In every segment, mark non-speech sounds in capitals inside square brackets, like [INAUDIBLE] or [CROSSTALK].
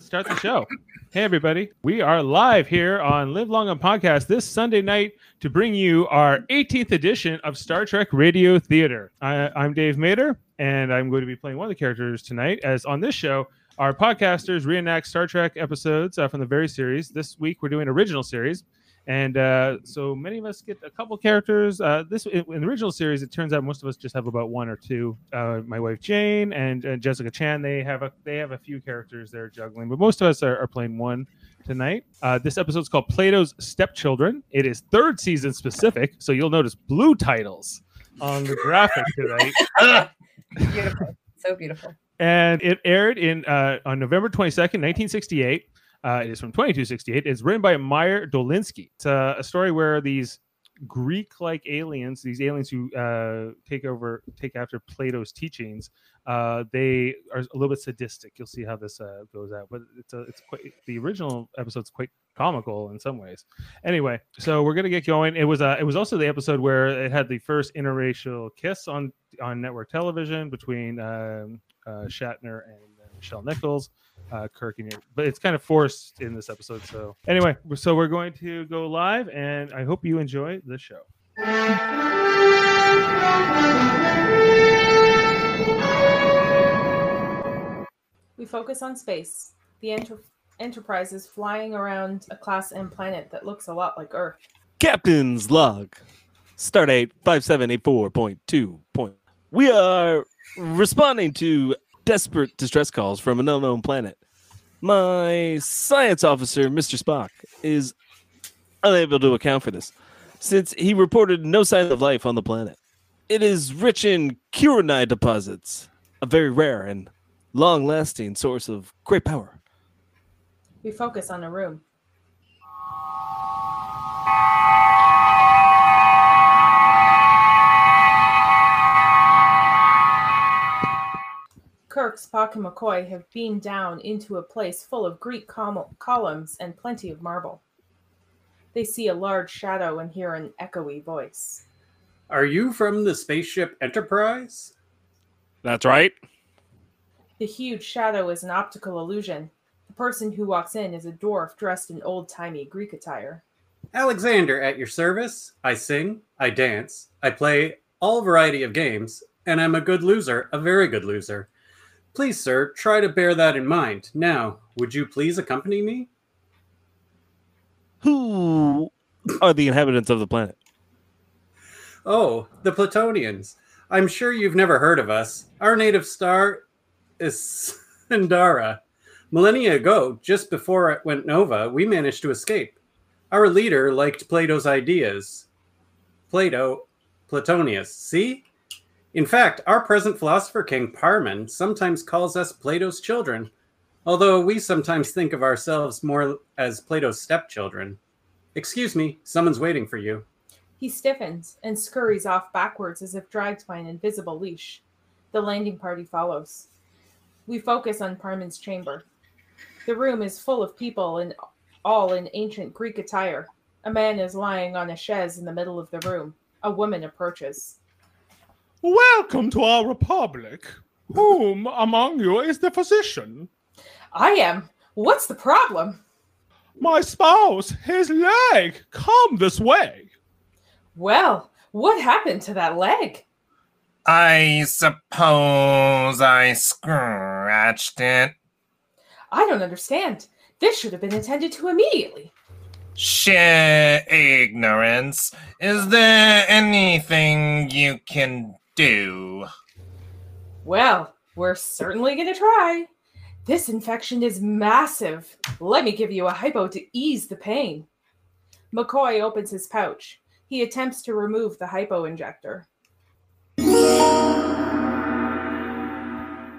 let's start the show. hey, everybody. We are live here on Live Long on Podcast this Sunday night to bring you our 18th edition of Star Trek Radio Theater. I, I'm Dave Mater, and I'm going to be playing one of the characters tonight. As on this show, our podcasters reenact Star Trek episodes uh, from the very series. This week, we're doing original series. And uh, so many of us get a couple characters. Uh, this in the original series, it turns out most of us just have about one or two. Uh, my wife Jane and, and Jessica Chan, they have a they have a few characters they're juggling, but most of us are, are playing one tonight. Uh, this episode is called Plato's Stepchildren. It is third season specific, so you'll notice blue titles on the graphic tonight. [LAUGHS] beautiful, so beautiful. And it aired in uh, on November twenty second, nineteen sixty eight. Uh, it is from 2268. It's written by Meyer Dolinsky. It's a, a story where these Greek-like aliens, these aliens who uh, take over, take after Plato's teachings, uh, they are a little bit sadistic. You'll see how this uh, goes out, but it's a, it's quite the original episode's quite comical in some ways. Anyway, so we're gonna get going. It was uh, it was also the episode where it had the first interracial kiss on on network television between um, uh, Shatner and Nichelle Nichols uh, Kirk and your, but it's kind of forced in this episode. So anyway, so we're going to go live, and I hope you enjoy the show. We focus on space. The enter- Enterprise is flying around a Class M planet that looks a lot like Earth. Captain's log. Stardate 5784.2. Point. We are responding to desperate distress calls from an unknown planet. My science officer, Mr. Spock, is unable to account for this since he reported no signs of life on the planet. It is rich in kironide deposits, a very rare and long lasting source of great power. We focus on a room. Kirk, Spock, and McCoy have beamed down into a place full of Greek col- columns and plenty of marble. They see a large shadow and hear an echoey voice. Are you from the spaceship Enterprise? That's right. The huge shadow is an optical illusion. The person who walks in is a dwarf dressed in old timey Greek attire. Alexander at your service. I sing, I dance, I play all variety of games, and I'm a good loser, a very good loser. Please, sir, try to bear that in mind. Now, would you please accompany me? Who are the inhabitants of the planet? Oh, the Platonians. I'm sure you've never heard of us. Our native star is Sahndara. Millennia ago, just before it went nova, we managed to escape. Our leader liked Plato's ideas. Plato, Platonius. See? In fact, our present philosopher king Parman sometimes calls us Plato's children, although we sometimes think of ourselves more as Plato's stepchildren. Excuse me, someone's waiting for you. He stiffens and scurries off backwards as if dragged by an invisible leash. The landing party follows. We focus on Parman's chamber. The room is full of people and all in ancient Greek attire. A man is lying on a chaise in the middle of the room. A woman approaches. Welcome to our republic. Whom among you is the physician? I am. What's the problem? My spouse, his leg. Come this way. Well, what happened to that leg? I suppose I scratched it. I don't understand. This should have been attended to immediately. Shit, ignorance. Is there anything you can do? Well, we're certainly going to try. This infection is massive. Let me give you a hypo to ease the pain. McCoy opens his pouch. He attempts to remove the hypo injector.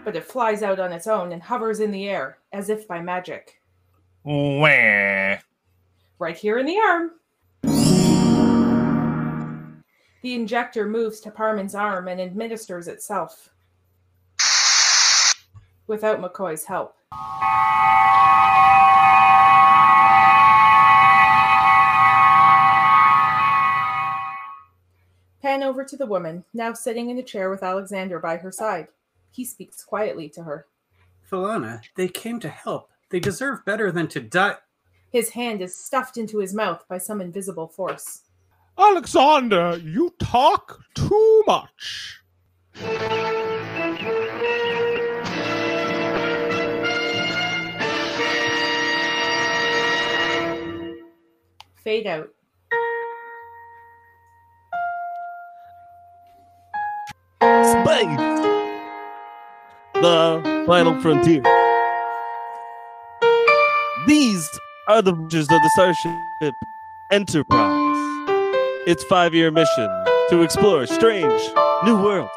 But it flies out on its own and hovers in the air as if by magic. Where? Right here in the arm. The injector moves to Parman's arm and administers itself. Without McCoy's help. Pan over to the woman, now sitting in a chair with Alexander by her side. He speaks quietly to her. Philana, they came to help. They deserve better than to die. His hand is stuffed into his mouth by some invisible force. Alexander, you talk too much. Fade out. Space! The final frontier. These are the voyages of the Starship Enterprise. Its five year mission to explore strange new world,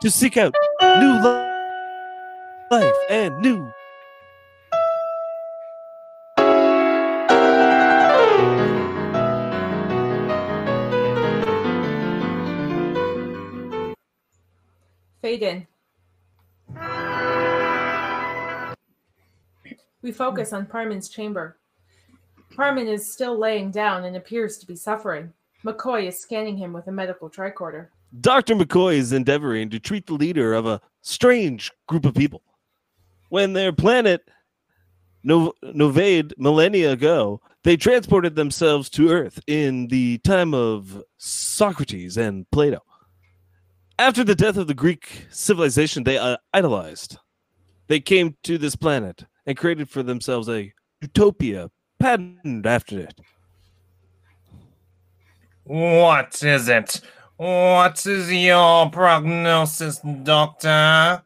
to seek out new li- life and new. Fade in. We focus on Parman's chamber. Parman is still laying down and appears to be suffering. McCoy is scanning him with a medical tricorder. Dr. McCoy is endeavoring to treat the leader of a strange group of people. When their planet no- millennia ago, they transported themselves to Earth in the time of Socrates and Plato. After the death of the Greek civilization they uh, idolized, they came to this planet and created for themselves a utopia patterned after it. What is it? What is your prognosis, Doctor?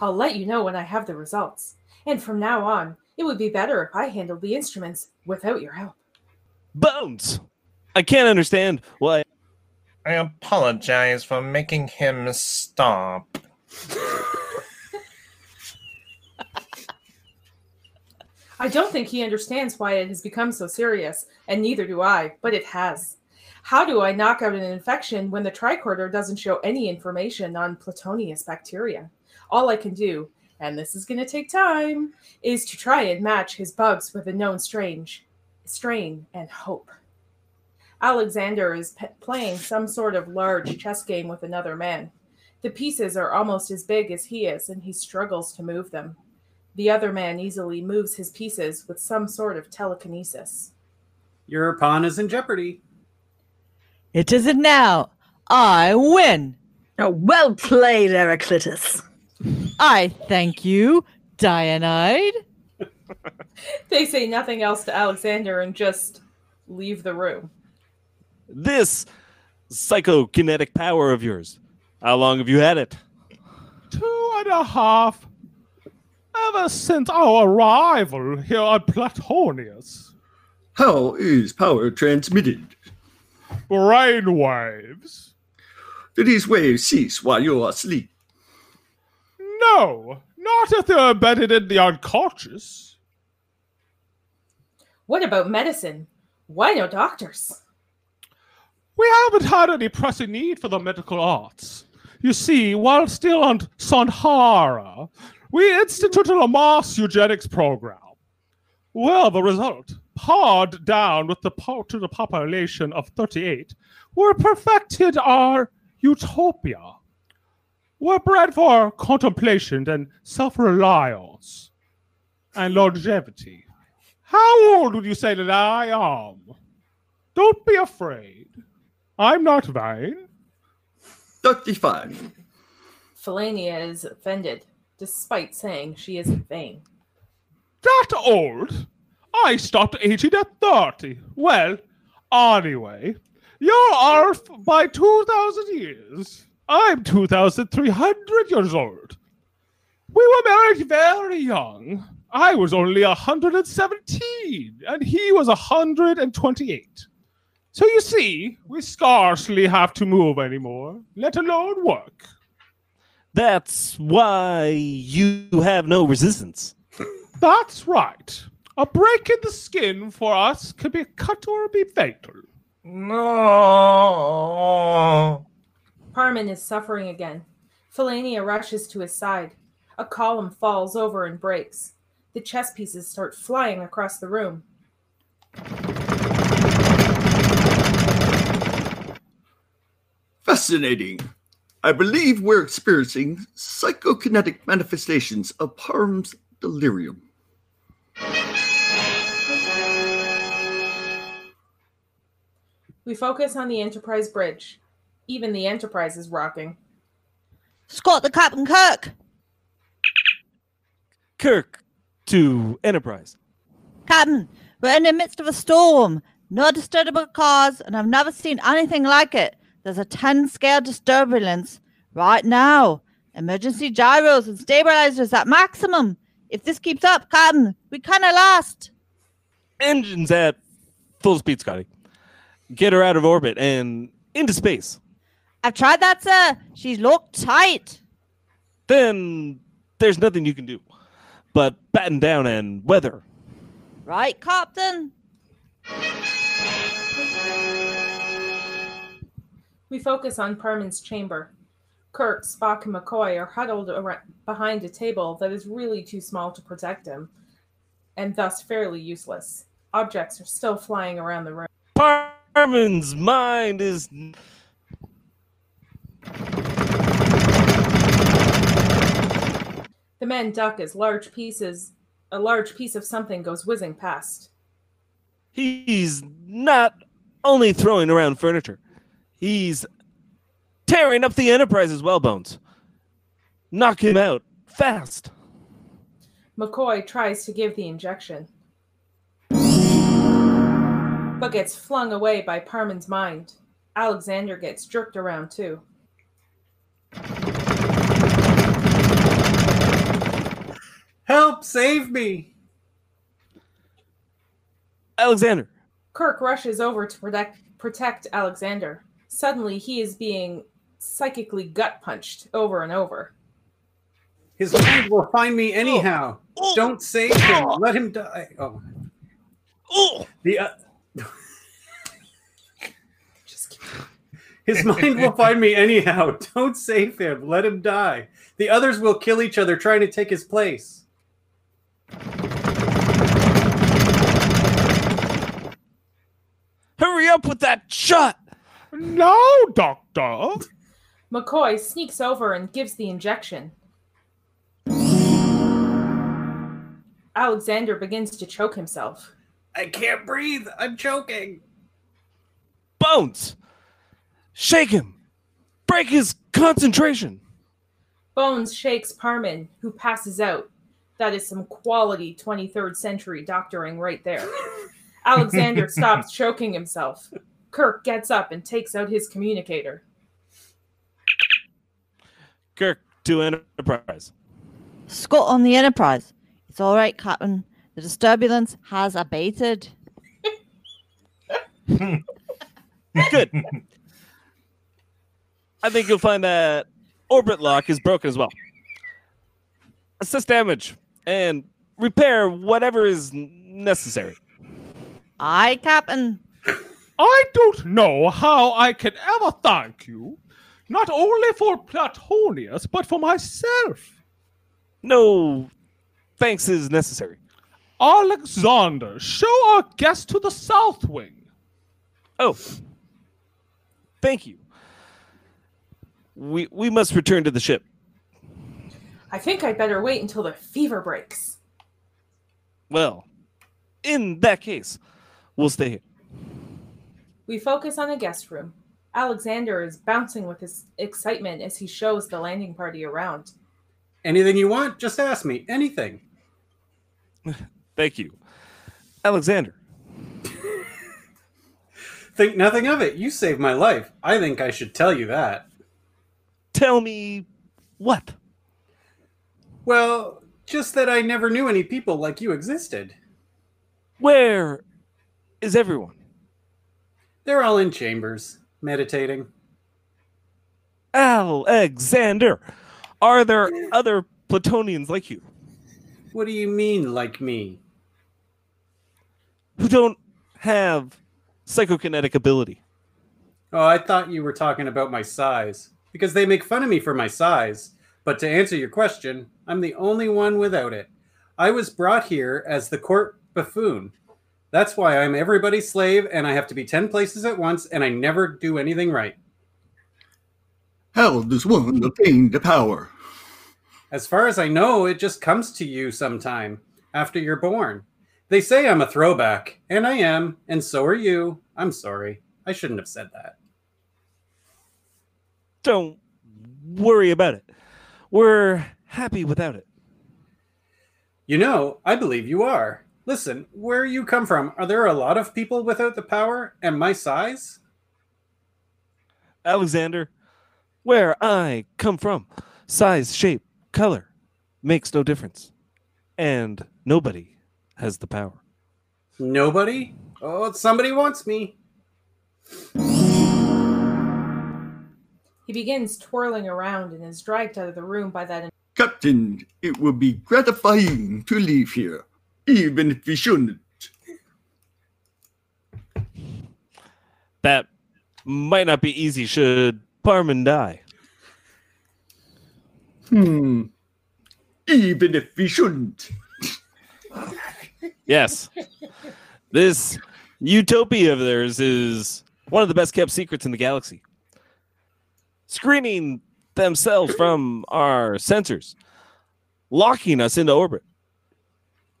I'll let you know when I have the results. And from now on, it would be better if I handled the instruments without your help. Bones! I can't understand why I apologize for making him stop. [LAUGHS] I don't think he understands why it has become so serious, and neither do I, but it has. How do I knock out an infection when the tricorder doesn't show any information on Platonius bacteria? All I can do, and this is going to take time, is to try and match his bugs with a known strange strain and hope. Alexander is playing some sort of large chess game with another man. The pieces are almost as big as he is, and he struggles to move them. The other man easily moves his pieces with some sort of telekinesis. Your pawn is in jeopardy. It isn't now. I win. Oh, well played, Heraclitus. I thank you, Dionyd. [LAUGHS] They say nothing else to Alexander and just leave the room. this psychokinetic power of yours. How long have you had it? Two and a half. Ever since our arrival here on Platonius. How is power transmitted? Brain waves. Do these waves cease while you are asleep? No, not if they're embedded in the unconscious. What about medicine? Why no doctors? We haven't had any pressing need for the medical arts. You see, while still on Sahndara, we instituted a mass eugenics program. Well, the result, pared down with the po- to the population of 38, we perfected our utopia. We're bred for contemplation and self-reliance and longevity. How old would you say that I am? Don't be afraid. I'm not vain. 35. Philana is offended, despite saying she isn't vain. That old? I stopped aging at 30. Well, anyway, you're Earth by 2,000 years. I'm 2,300 years old. We were married very young. I was only 117, and he was 128. So you see, we scarcely have to move anymore, let alone work. That's why you have no resistance. That's right. A break in the skin for us can be cut or be fatal. No. Parman is suffering again. Philana rushes to his side. A column falls over and breaks. The chess pieces start flying across the room. Fascinating. I believe we're experiencing psychokinetic manifestations of Parm's delirium. We focus on the Enterprise bridge. Even the Enterprise is rocking. Scott the Captain Kirk. Kirk to Enterprise. Captain, we're in the midst of a storm. No disturbable cause, and I've never seen anything like it. There's a 10 scale disturbance right now. Emergency gyros and stabilizers at maximum. If this keeps up, Captain, we kinda lost. Engines at full speed, Scotty. Get her out of orbit and into space. I've tried that, sir. She's locked tight. Then there's nothing you can do but batten down and weather. Right, Captain? We focus on Parman's chamber. Kirk, Spock, and McCoy are huddled ar- behind a table that is really too small to protect him, and thus fairly useless. Objects are still flying around the room. Parman's mind is The men duck as large pieces, a large piece of something goes whizzing past. he's not only throwing around furniture, he's tearing up the Enterprise's well bones. Knock him out fast. McCoy tries to give the injection, but gets flung away by Parman's mind. Alexander gets jerked around too. Help! Save me! Alexander, Kirk rushes over to protect protect Alexander. Suddenly, he is being psychically gut punched over and over. His mind will find me anyhow. Oh. Don't save him. Let him die. Oh, oh, the uh, Just kidding. His mind will find me anyhow. [LAUGHS] Don't save him. Let him die. The others will kill each other trying to take his place. hurry up with that shot. No, Doctor. McCoy sneaks over and gives the injection. Alexander begins to choke himself. I can't breathe. I'm choking. Bones, shake him, break his concentration. Bones shakes Parman, who passes out. That is some quality 23rd century doctoring right there. [LAUGHS] Alexander stops choking himself. Kirk gets up and takes out his communicator. Kirk to Enterprise. Scott on the Enterprise. It's all right, Captain. The disturbance has abated. [LAUGHS] Good. I think you'll find that orbit lock is broken as well. Assess damage and repair whatever is necessary. Aye, Captain. I don't know how I can ever thank you, not only for Platonius, but for myself. No thanks is necessary. Alexander, show our guest to the south wing. Oh, thank you. We we must return to the ship. I think I'd better wait until the fever breaks. Well, in that case, we'll stay here. We focus on the guest room. Alexander is bouncing with his excitement as he shows the landing party around. Anything you want, just ask me. Anything. [LAUGHS] Thank you, Alexander. [LAUGHS] Think nothing of it. You saved my life. I think I should tell you that. Tell me what? Well, just that I never knew any people like you existed. Where is everyone? They're all in chambers, meditating. Alexander, are there [LAUGHS] other Platonians like you What do you mean, like me? Who don't have psychokinetic ability? Oh, I thought you were talking about my size. Because they make fun of me for my size. But to answer your question, I'm the only one without it. I was brought here as the court buffoon. That's why I'm everybody's slave and I have to be 10 places at once and I never do anything right. How does one obtain the power? As far as I know, it just comes to you sometime after you're born. They say I'm a throwback, and I am, and so are you. I'm sorry. I shouldn't have said that. Don't worry about it. We're happy without it. You know, I believe you are. Listen, where you come from, are there a lot of people without the power and my size? Alexander, where I come from, size, shape, color makes no difference. And nobody has the power. Nobody? Oh, somebody wants me. He begins twirling around and is dragged out of the room by that Captain, it would be gratifying to leave here, even if we shouldn't. That might not be easy should Parman die. Hmm. Even if we shouldn't. Yes. this utopia of theirs is one of the best kept secrets in the galaxy. Screening themselves from our sensors, locking us into orbit.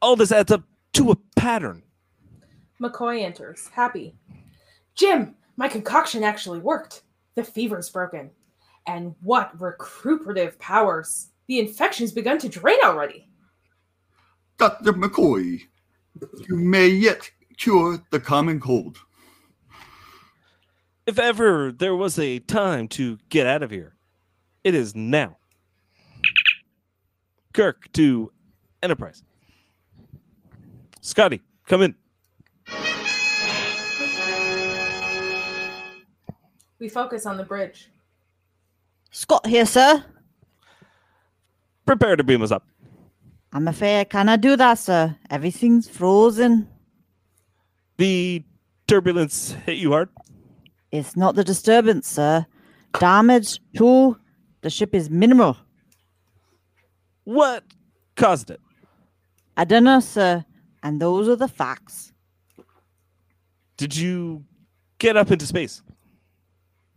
All this adds up to a pattern. McCoy enters, happy. Jim, my concoction actually worked. The fever's broken. And what recuperative powers! The infection's begun to drain already. Dr. McCoy, you may yet cure the common cold. If ever there was a time to get out of here, it is now. Kirk to Enterprise. Scotty, come in. We focus on the bridge. Scott here, sir. Prepare to beam us up. I'm afraid I cannot do that, sir. Everything's frozen. The turbulence hit you hard. It's not the disturbance, sir. Damage to the ship is minimal. What caused it? I don't know, sir. And those are the facts. Did you get up into space?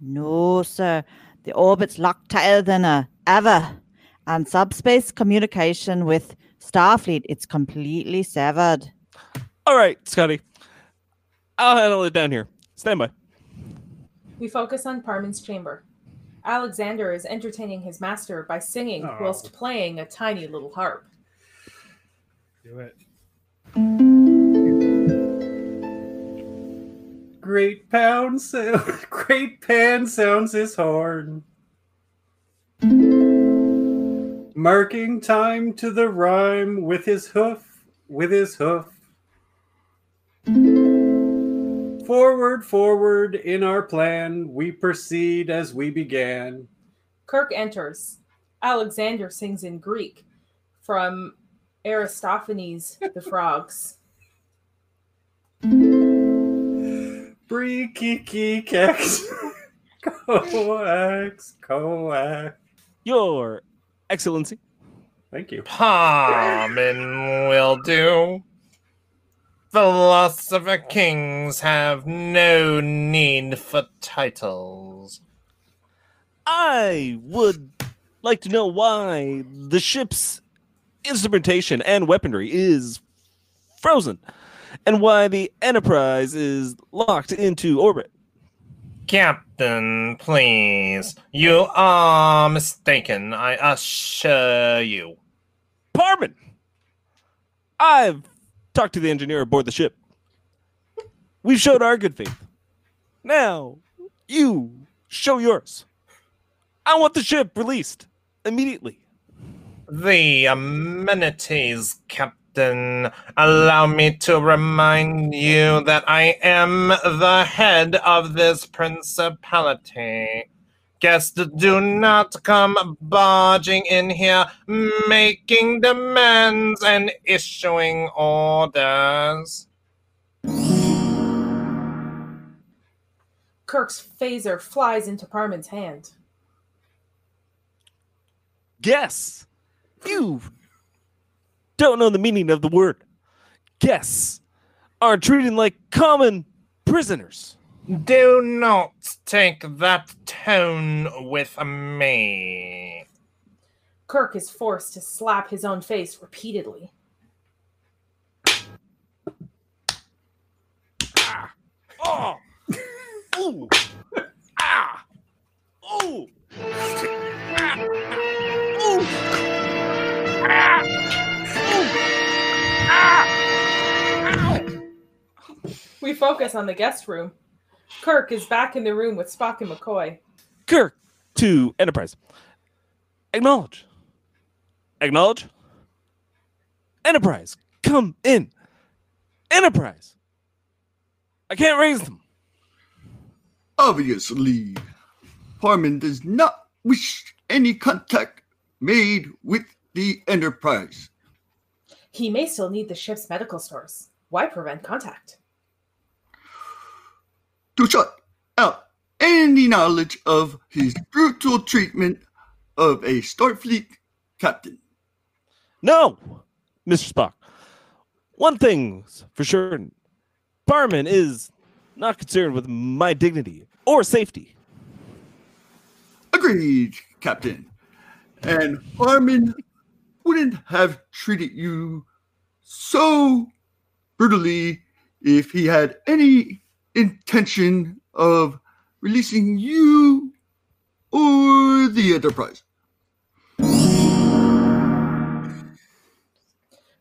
No, sir. The orbit's locked tighter than uh, ever. And subspace communication with Starfleet, it's completely severed. All right, Scotty. I'll handle it down here. Stand by. We focus on Parman's chamber. Alexander is entertaining his master by singing Oh. whilst playing a tiny little harp. Do it. Great pound sound, [LAUGHS] great pan sounds his horn. Marking time to the rhyme with his hoof, with his hoof. Forward, forward in our plan, we proceed as we began. Kirk enters. Alexander sings in Greek from Aristophanes' The [LAUGHS] Frogs. Breaky kex. Coax, coax. Your Excellency. Thank you. Parman will do. Philosopher kings have no need for titles. I would like to know why the ship's instrumentation and weaponry is frozen and why the Enterprise is locked into orbit. Captain, please. You are mistaken, I assure you. Parman! I've talked to the engineer aboard the ship. We've showed our good faith. Now, you show yours. I want the ship released immediately. The amenities, Captain. Allow me to remind you that I am the head of this principality. Guests do not come barging in here, making demands and issuing orders. Kirk's phaser flies into Parman's hand. Guess. You don't know the meaning of the word. Guests are treated like common prisoners. Do not take that tone with me. Kirk is forced to slap his own face repeatedly. Oh, Ooh! ah! Ooh! Ah! We focus on the guest room. Kirk is back in the room with Spock and McCoy. Kirk to Enterprise. Acknowledge. Acknowledge. Enterprise, come in. Enterprise. I can't raise them. Obviously, Parman does not wish any contact made with the Enterprise. He may still need the ship's medical stores. Why prevent contact? To shut out any knowledge of his brutal treatment of a Starfleet captain. No, Mr. Spock. One thing's for sure Parman is not concerned with my dignity or safety. Agreed, Captain. And Parman wouldn't have treated you so brutally if he had any intention of releasing you or the Enterprise.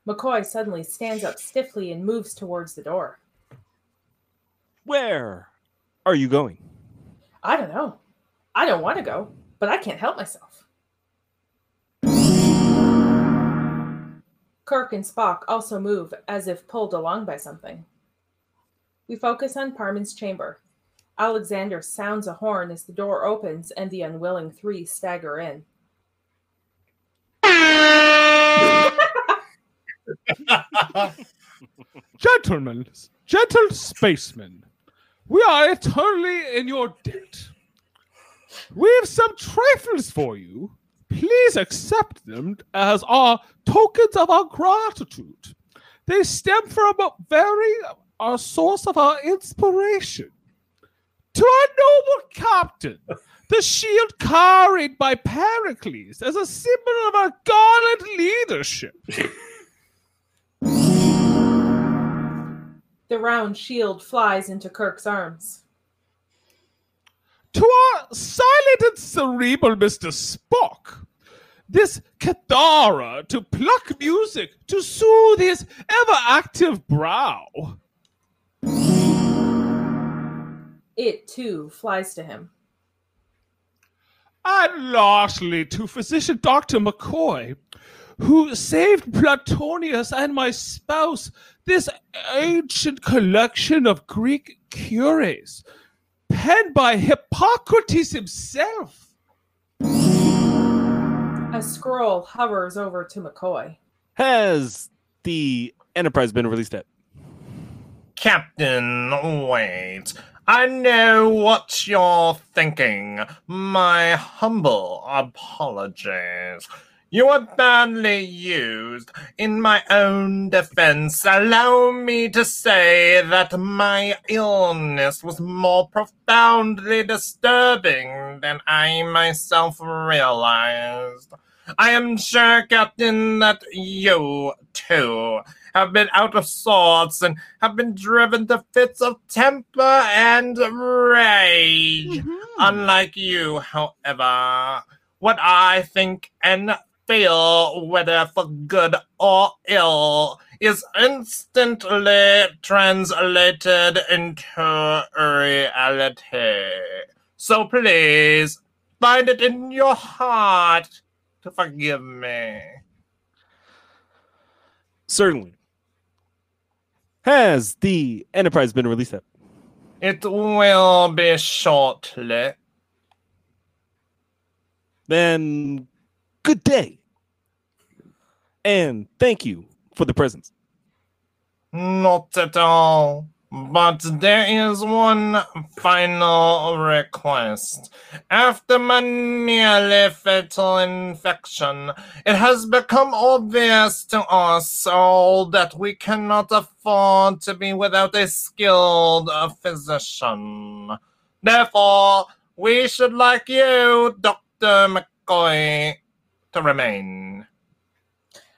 McCoy suddenly stands up stiffly and moves towards the door. Where are you going? I don't know. I don't want to go, but I can't help myself. Kirk and Spock also move as if pulled along by something. We focus on Parman's chamber. Alexander sounds a horn as the door opens and the unwilling three stagger in. [LAUGHS] Gentlemen, gentle spacemen, we are eternally in your debt. We have some trifles for you. Please accept them as our tokens of our gratitude. They stem from a very our source of our inspiration. To our noble captain, the shield carried by Pericles as a symbol of our gallant leadership. The round shield flies into Kirk's arms. to our silent and cerebral Mr. Spock. This kithara to pluck music to soothe his ever active brow. It too flies to him. And lastly, to physician Dr. McCoy, who saved Platonius and my spouse this ancient collection of Greek cures, penned by Hippocrates himself. A scroll hovers over to McCoy. Has the Enterprise been released yet? Captain, wait. I know what you're thinking. My humble apologies. You were badly used. In my own defense, allow me to say that my illness was more profoundly disturbing than I myself realized. I am sure, Captain, that you, too, have been out of sorts and have been driven to fits of temper and rage. Mm-hmm. Unlike you, however, what I think and feel, whether for good or ill, is instantly translated into reality. So please, find it in your heart to forgive me. Certainly. Has the Enterprise been released yet? It will be shortly. Then good day. And thank you for the presents. Not at all. But there is one final request. After my nearly fatal infection, it has become obvious to us all that we cannot afford to be without a skilled physician. Therefore, we should like you, Dr. McCoy, to remain.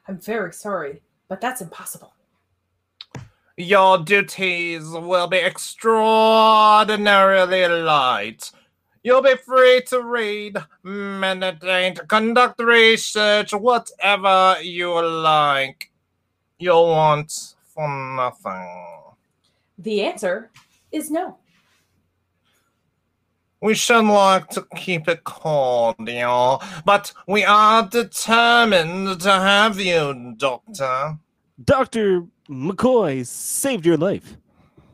I'm very sorry, but that's impossible. Your duties will be extraordinarily light. You'll be free to read, meditate, conduct research, whatever you like. You'll want for nothing. The answer is no. We should like to keep it cordial, but we are determined to have you, Doctor. Dr. McCoy saved your life.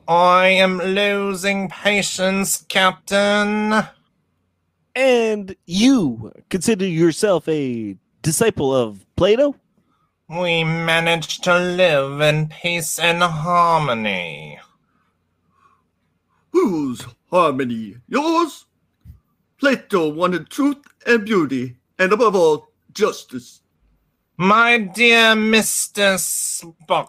I am losing patience, Captain. And you consider yourself a disciple of Plato? We managed to live in peace and harmony. Whose harmony? Yours? Plato wanted truth and beauty, and above all, justice. My dear Mr. Spock,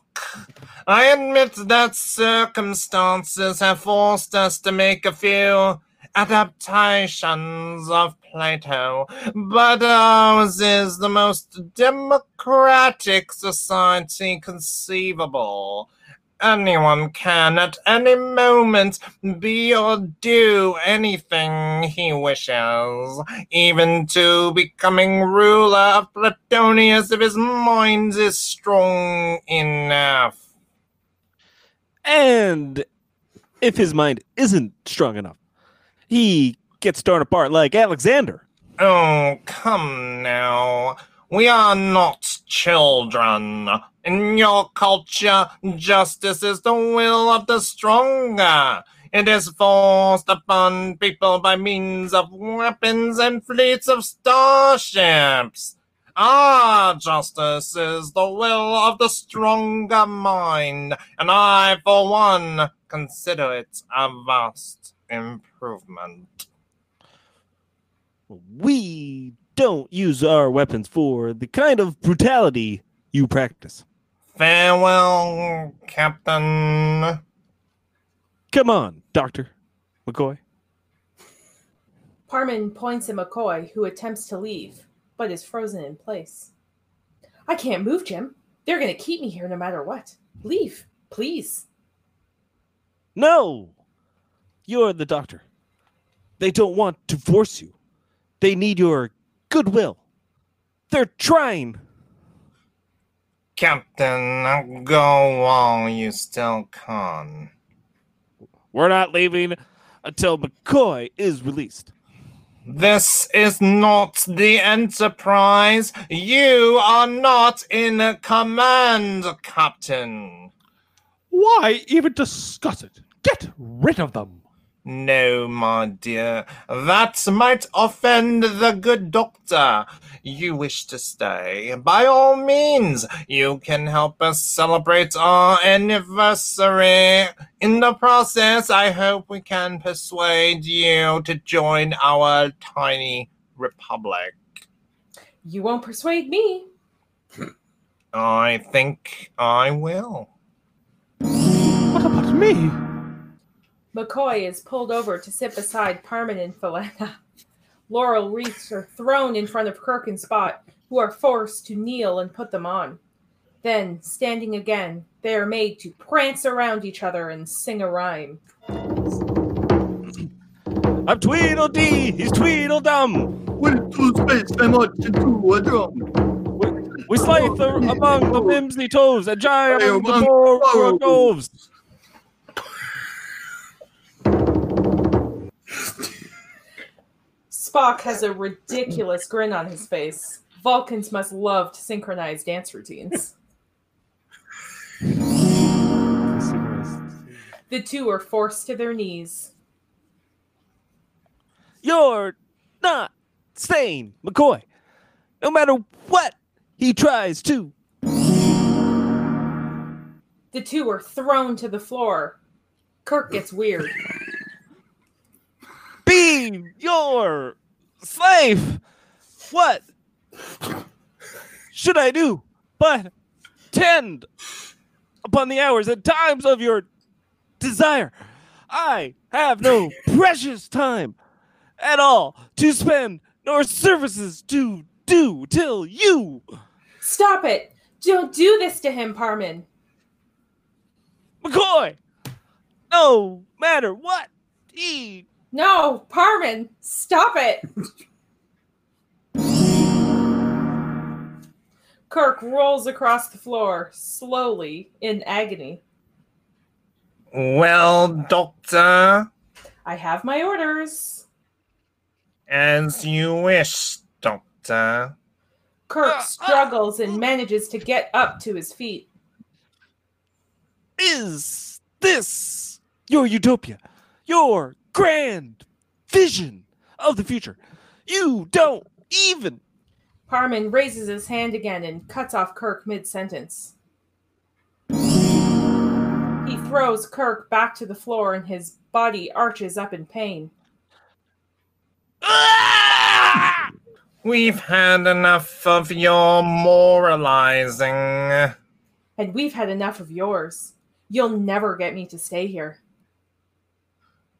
I admit that circumstances have forced us to make a few adaptations of Plato, but ours is the most democratic society conceivable. Anyone can at any moment be or do anything he wishes, even to becoming ruler of Platonius if his mind is strong enough. And if his mind isn't strong enough, he gets torn apart like Alexander. Oh, come now. We are not children. In your culture, justice is the will of the stronger. It is forced upon people by means of weapons and fleets of starships. Our justice is the will of the stronger mind, and I, for one, consider it a vast improvement. We don't use our weapons for the kind of brutality you practice. Farewell, Captain. Come on, Doctor McCoy. Parman points at McCoy, who attempts to leave, but is frozen in place. I can't move, Jim. They're going to keep me here no matter what. Leave, please. No! You're the doctor. They don't want to force you. They need your goodwill. They're trying. Captain, go while you still can. We're not leaving until McCoy is released. This is not the Enterprise. You are not in command, Captain. Why even discuss it? Get rid of them. No, my dear, that might offend the good doctor. You wish to stay? By all means, you can help us celebrate our anniversary. In the process, I hope we can persuade you to join our tiny republic. You won't persuade me. I think I will. What about me? McCoy is pulled over to sit beside Parman and Philana. Laurel wreaths are thrown in front of Kirk and Spock, who are forced to kneel and put them on. Then, standing again, they are made to prance around each other and sing a rhyme. I'm Tweedledee. He's Tweedledum. With two space I march into a drum. We slide the, among the Bimsley toes and giant among the among four Spock has a ridiculous grin on his face. Vulcans must love to synchronize dance routines. The two are forced to their knees. You're not sane, McCoy. No matter what he tries to. The two are thrown to the floor. Kirk gets weird. Be your slave. What should I do but tend upon the hours and times of your desire? I have no precious time at all to spend, nor services to do till you, Stop it! Don't do this to him, Parman. McCoy! No matter what, he No, Parman, stop it. Kirk rolls across the floor, slowly, in agony. Well, Doctor, I have my orders. as you wish, Doctor. Kirk struggles and manages to get up to his feet. is this your utopia, your grand vision of the future. You don't even. Parman raises his hand again and cuts off Kirk mid sentence. He throws Kirk back to the floor and his body arches up in pain. Ah! We've had enough of your moralizing. And we've had enough of yours. You'll never get me to stay here.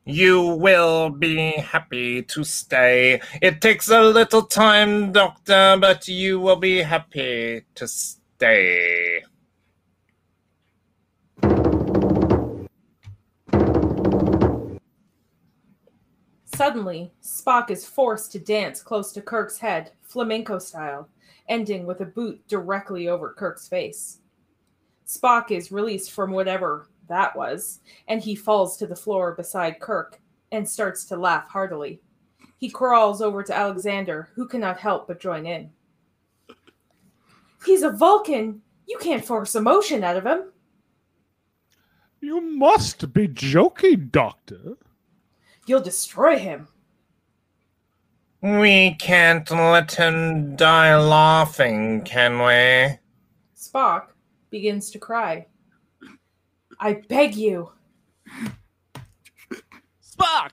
You will be happy to stay. It takes a little time, Doctor, but you will be happy to stay. Suddenly, Spock is forced to dance close to Kirk's head, flamenco style, ending with a boot directly over Kirk's face. Spock is released from whatever that was, and he falls to the floor beside Kirk and starts to laugh heartily. He crawls over to Alexander, who cannot help but join in. He's a Vulcan! You can't force emotion out of him! You must be joking, Doctor. You'll destroy him! We can't let him die laughing, can we? Spock begins to cry. I beg you! Spock!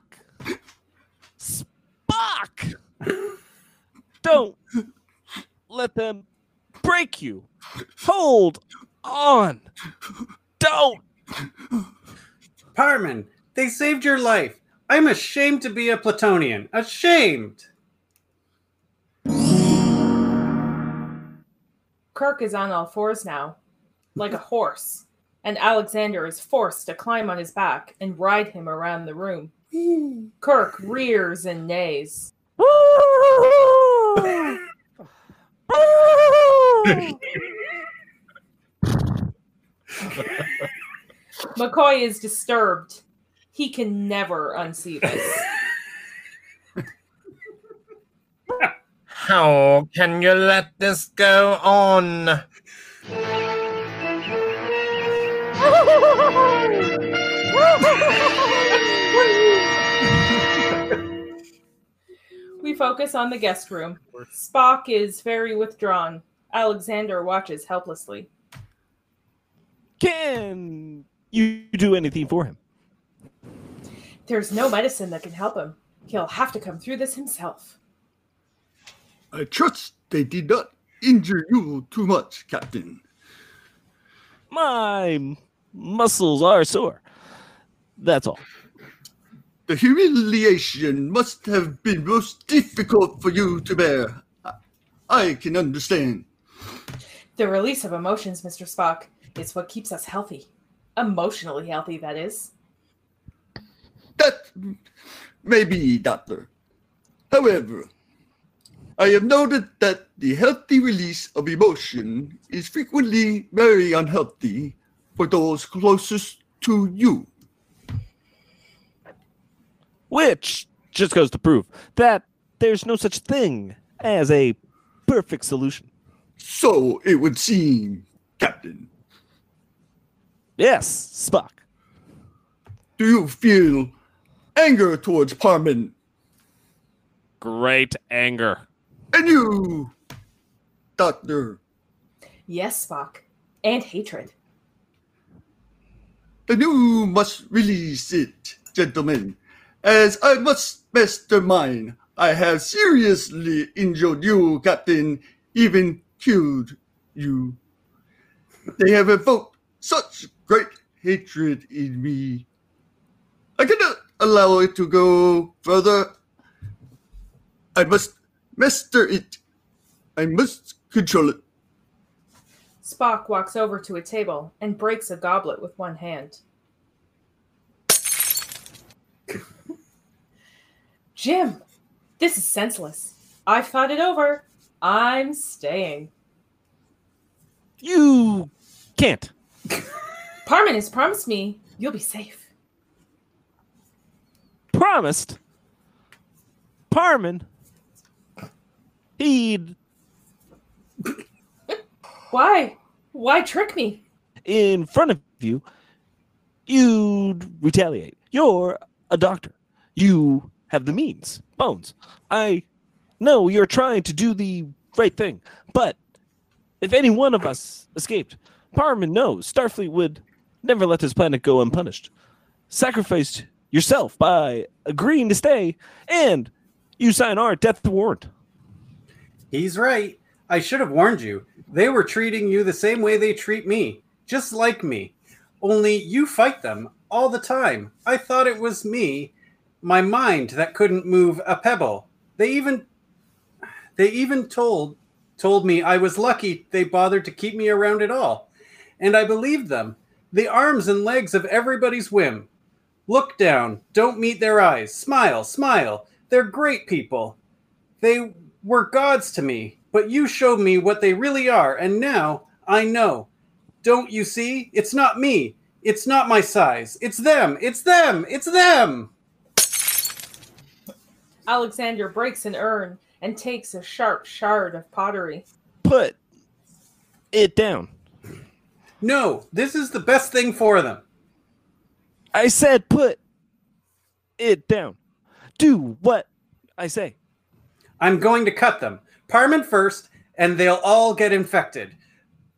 Spock! Don't let them break you. Hold on. Don't. Parman, they saved your life. I'm ashamed to be a Platonian. Ashamed. Kirk is on all fours now, like a horse, and Alexander is forced to climb on his back and ride him around the room. [LAUGHS] Kirk rears and neighs. McCoy is disturbed. He can never unsee this. How can you let this go on? We focus on the guest room. Spock is very withdrawn. Alexander watches helplessly. Can you do anything for him? There's no medicine that can help him. He'll have to come through this himself. I trust they did not injure you too much, Captain. My m- muscles are sore. That's all. The humiliation must have been most difficult for you to bear. I, I can understand. The release of emotions, Mr. Spock, is what keeps us healthy. Emotionally healthy, that is. That may be, Doctor. However, I have noted that the healthy release of emotion is frequently very unhealthy for those closest to you. Which just goes to prove that there's no such thing as a perfect solution. So it would seem, Captain. Yes, Spock. Do you feel anger towards Parman? Great anger. And you, Doctor, Yes, Spock. And hatred. Then you must release it, gentlemen, as I must mastermind. I have seriously injured you, Captain, even killed you. They have evoked such great hatred in me. I cannot allow it to go further. I must master it. I must control it. Spock walks over to a table and breaks a goblet with one hand. Jim, this is senseless. I've thought it over. I'm staying. You can't. [LAUGHS] Parman has promised me you'll be safe. Promised? Parman? He'd why? Why trick me? in front of you, you'd retaliate. You're a doctor. You have the means. Bones. I know you're trying to do the right thing, but if any one of us escaped, Parman knows Starfleet would never let this planet go unpunished. Sacrificed yourself by agreeing to stay, and you sign our death warrant. He's right. I should have warned you. They were treating you the same way they treat me, just like me. Only you fight them all the time. I thought it was me, my mind that couldn't move a pebble. They even they even told told me I was lucky they bothered to keep me around at all. And I believed them. The arms and legs of everybody's whim. Look down, don't meet their eyes. Smile, smile. They're great people. They were gods to me, but you showed me what they really are, and now I know. Don't you see? It's not me. It's not my size. It's them. It's them. It's them. Alexander breaks an urn and takes a sharp shard of pottery. Put it down. No, this is the best thing for them. I said put it down. Do what I say. I'm going to cut them. Parman first, and they'll all get infected.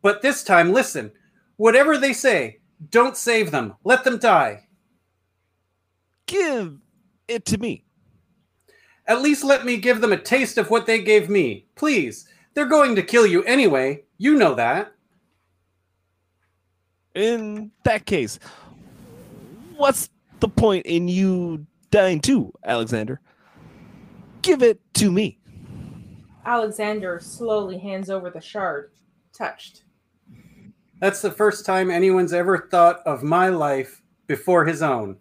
But this time, listen. Whatever they say, don't save them. Let them die. Give it to me. At least let me give them a taste of what they gave me. Please. They're going to kill you anyway. You know that. In that case, what's the point in you dying too, Alexander? Give it to me. Alexander slowly hands over the shard, touched. That's the first time anyone's ever thought of my life before his own.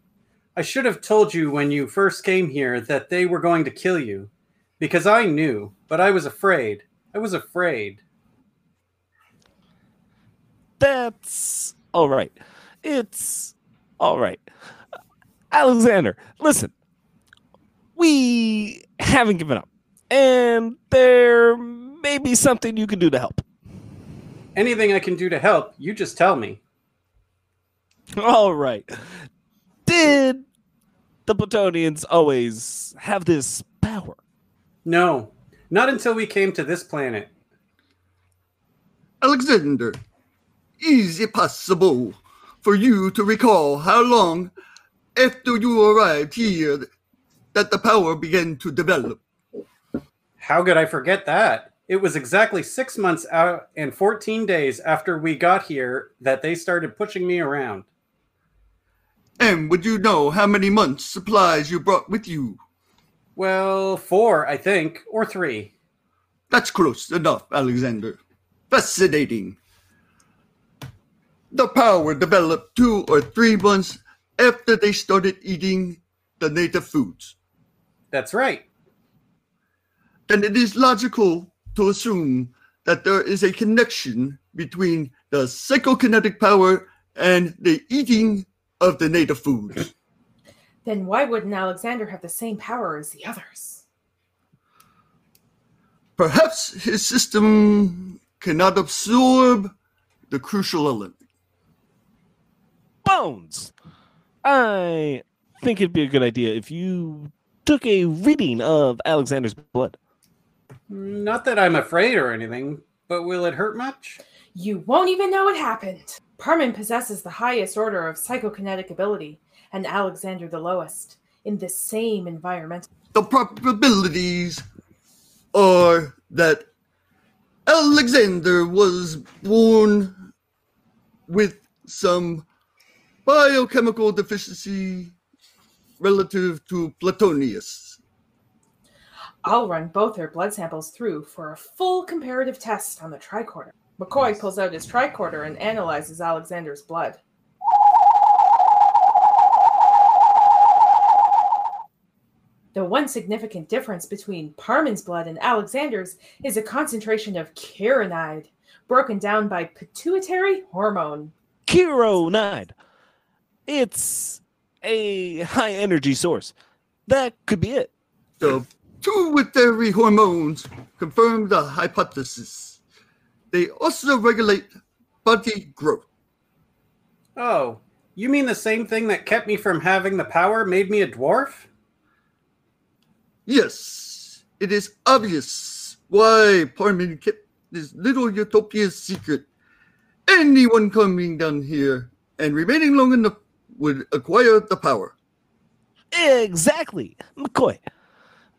I should have told you when you first came here that they were going to kill you. Because I knew, but I was afraid. I was afraid. That's all right. It's all right. Alexander, listen. We haven't given up. And there may be something you can do to help. Anything I can do to help, you just tell me. [LAUGHS] All right. Did the Platonians always have this power? No, not until we came to this planet. Alexander, is it possible for you to recall how long after you arrived here that the power began to develop? How could I forget that? It was exactly six months out and 14 days after we got here that they started pushing me around. And would you know how many months' supplies you brought with you? Well, four, I think, or three. That's close enough, Alexander. Fascinating. The power developed two or three months after they started eating the native foods. That's right. Then it is logical to assume that there is a connection between the psychokinetic power and the eating of the native foods. Then why wouldn't Alexander have the same power as the others? Perhaps his system cannot absorb the crucial element. Bones! I think it'd be a good idea if you took a reading of Alexander's blood. Not that I'm afraid or anything, but will it hurt much? You won't even know it happened. Parman possesses the highest order of psychokinetic ability, and Alexander the lowest, in the same environment. The probabilities are that Alexander was born with some biochemical deficiency relative to Platonius. I'll run both their blood samples through for a full comparative test on the tricorder. McCoy pulls out his tricorder and analyzes Alexander's blood. The one significant difference between Parman's blood and Alexander's is a concentration of kironide, broken down by pituitary hormone. Kironide. It's a high energy source. That could be it. The pituitary hormones confirm the hypothesis. They also regulate body growth. Oh, you mean the same thing that kept me from having the power made me a dwarf? Yes, it is obvious why Parman kept this little utopia secret. Anyone coming down here and remaining long enough would acquire the power. Exactly. McCoy.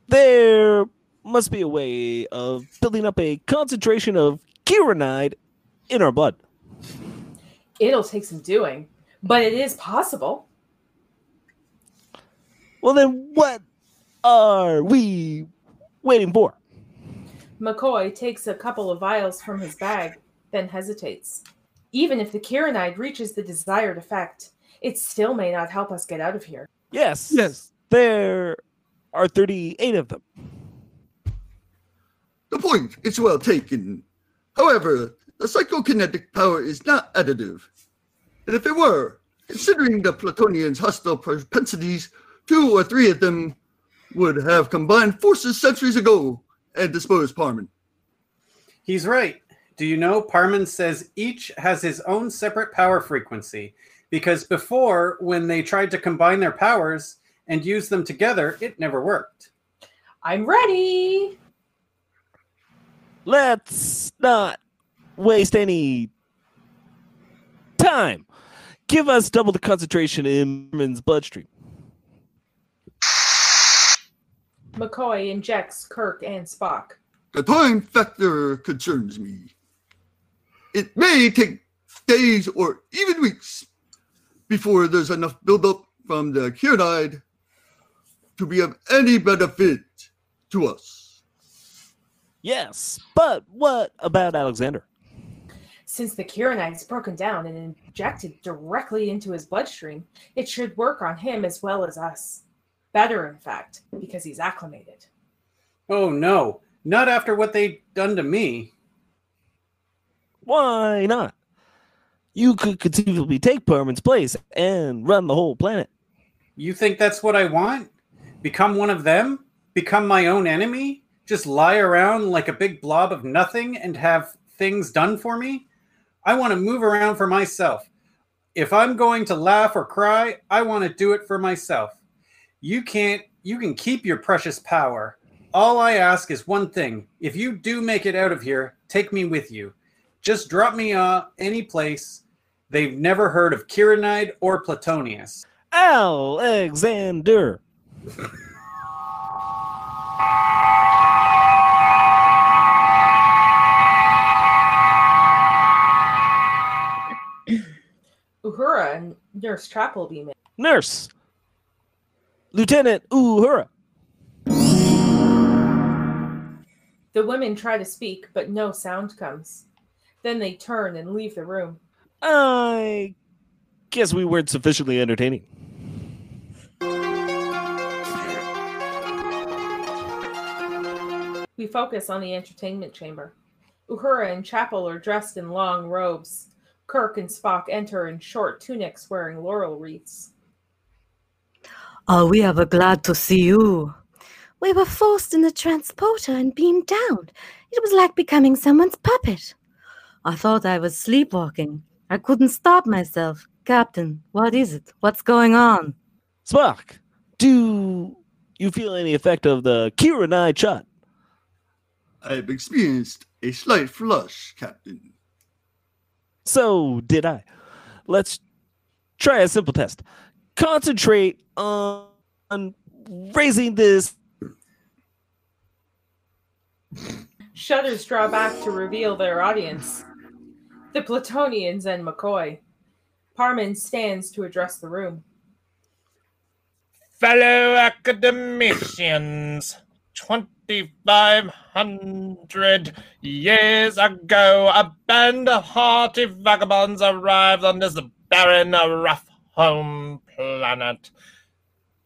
There must be a way of building up a concentration of kironide in our blood. It'll take some doing, but it is possible. Well, then what are we waiting for? McCoy takes a couple of vials from his bag, then hesitates. Even if the kironide reaches the desired effect, it still may not help us get out of here. Yes. Yes. There are 38 of them. The point is well taken. However, the psychokinetic power is not additive. And if it were, considering the Platonians' hostile propensities, two or three of them would have combined forces centuries ago and disposed Parman. He's right. Do you know Parman says each has his own separate power frequency? Because before, when they tried to combine their powers and use them together, it never worked. I'm ready. Let's not waste any time. Give us double the concentration in Merman's bloodstream. McCoy injects Kirk and Spock. The time factor concerns me. It may take days or even weeks before there's enough buildup from the kironide to be of any benefit to us. Yes, but what about Alexander? Since the kironide is broken down and injected directly into his bloodstream, it should work on him as well as us. Better, in fact, because he's acclimated. Oh no, not after what they've done to me. Why not? You could conceivably take Parman's place and run the whole planet. You think that's what I want? Become one of them? Become my own enemy? Just lie around like a big blob of nothing and have things done for me? I want to move around for myself. If I'm going to laugh or cry, I want to do it for myself. You can't, you can keep your precious power. All I ask is one thing. If you do make it out of here, take me with you. Just drop me uh, any place. They've never heard of Kironide or Platonius. Alexander. Uhura and Nurse Chapel be made. Nurse. Lieutenant Uhura. The women try to speak, but no sound comes. Then they turn and leave the room. I guess we weren't sufficiently entertaining. We focus on the entertainment chamber. Uhura and Chapel are dressed in long robes. Kirk and Spock enter in short tunics wearing laurel wreaths. Oh, we are glad to see you. We were forced in the transporter and beamed down. It was like becoming someone's puppet. I thought I was sleepwalking. I couldn't stop myself. Captain, what is it? What's going on? Spock, do you feel any effect of the Kira kironide shot? I've experienced a slight flush, Captain. So did I. Let's try a simple test. Concentrate on, on raising this. Shutters draw back to reveal their audience the Platonians and McCoy. Parman stands to address the room. Fellow academicians, 2,500 years ago, a band of hearty vagabonds arrived on this barren, rough home planet.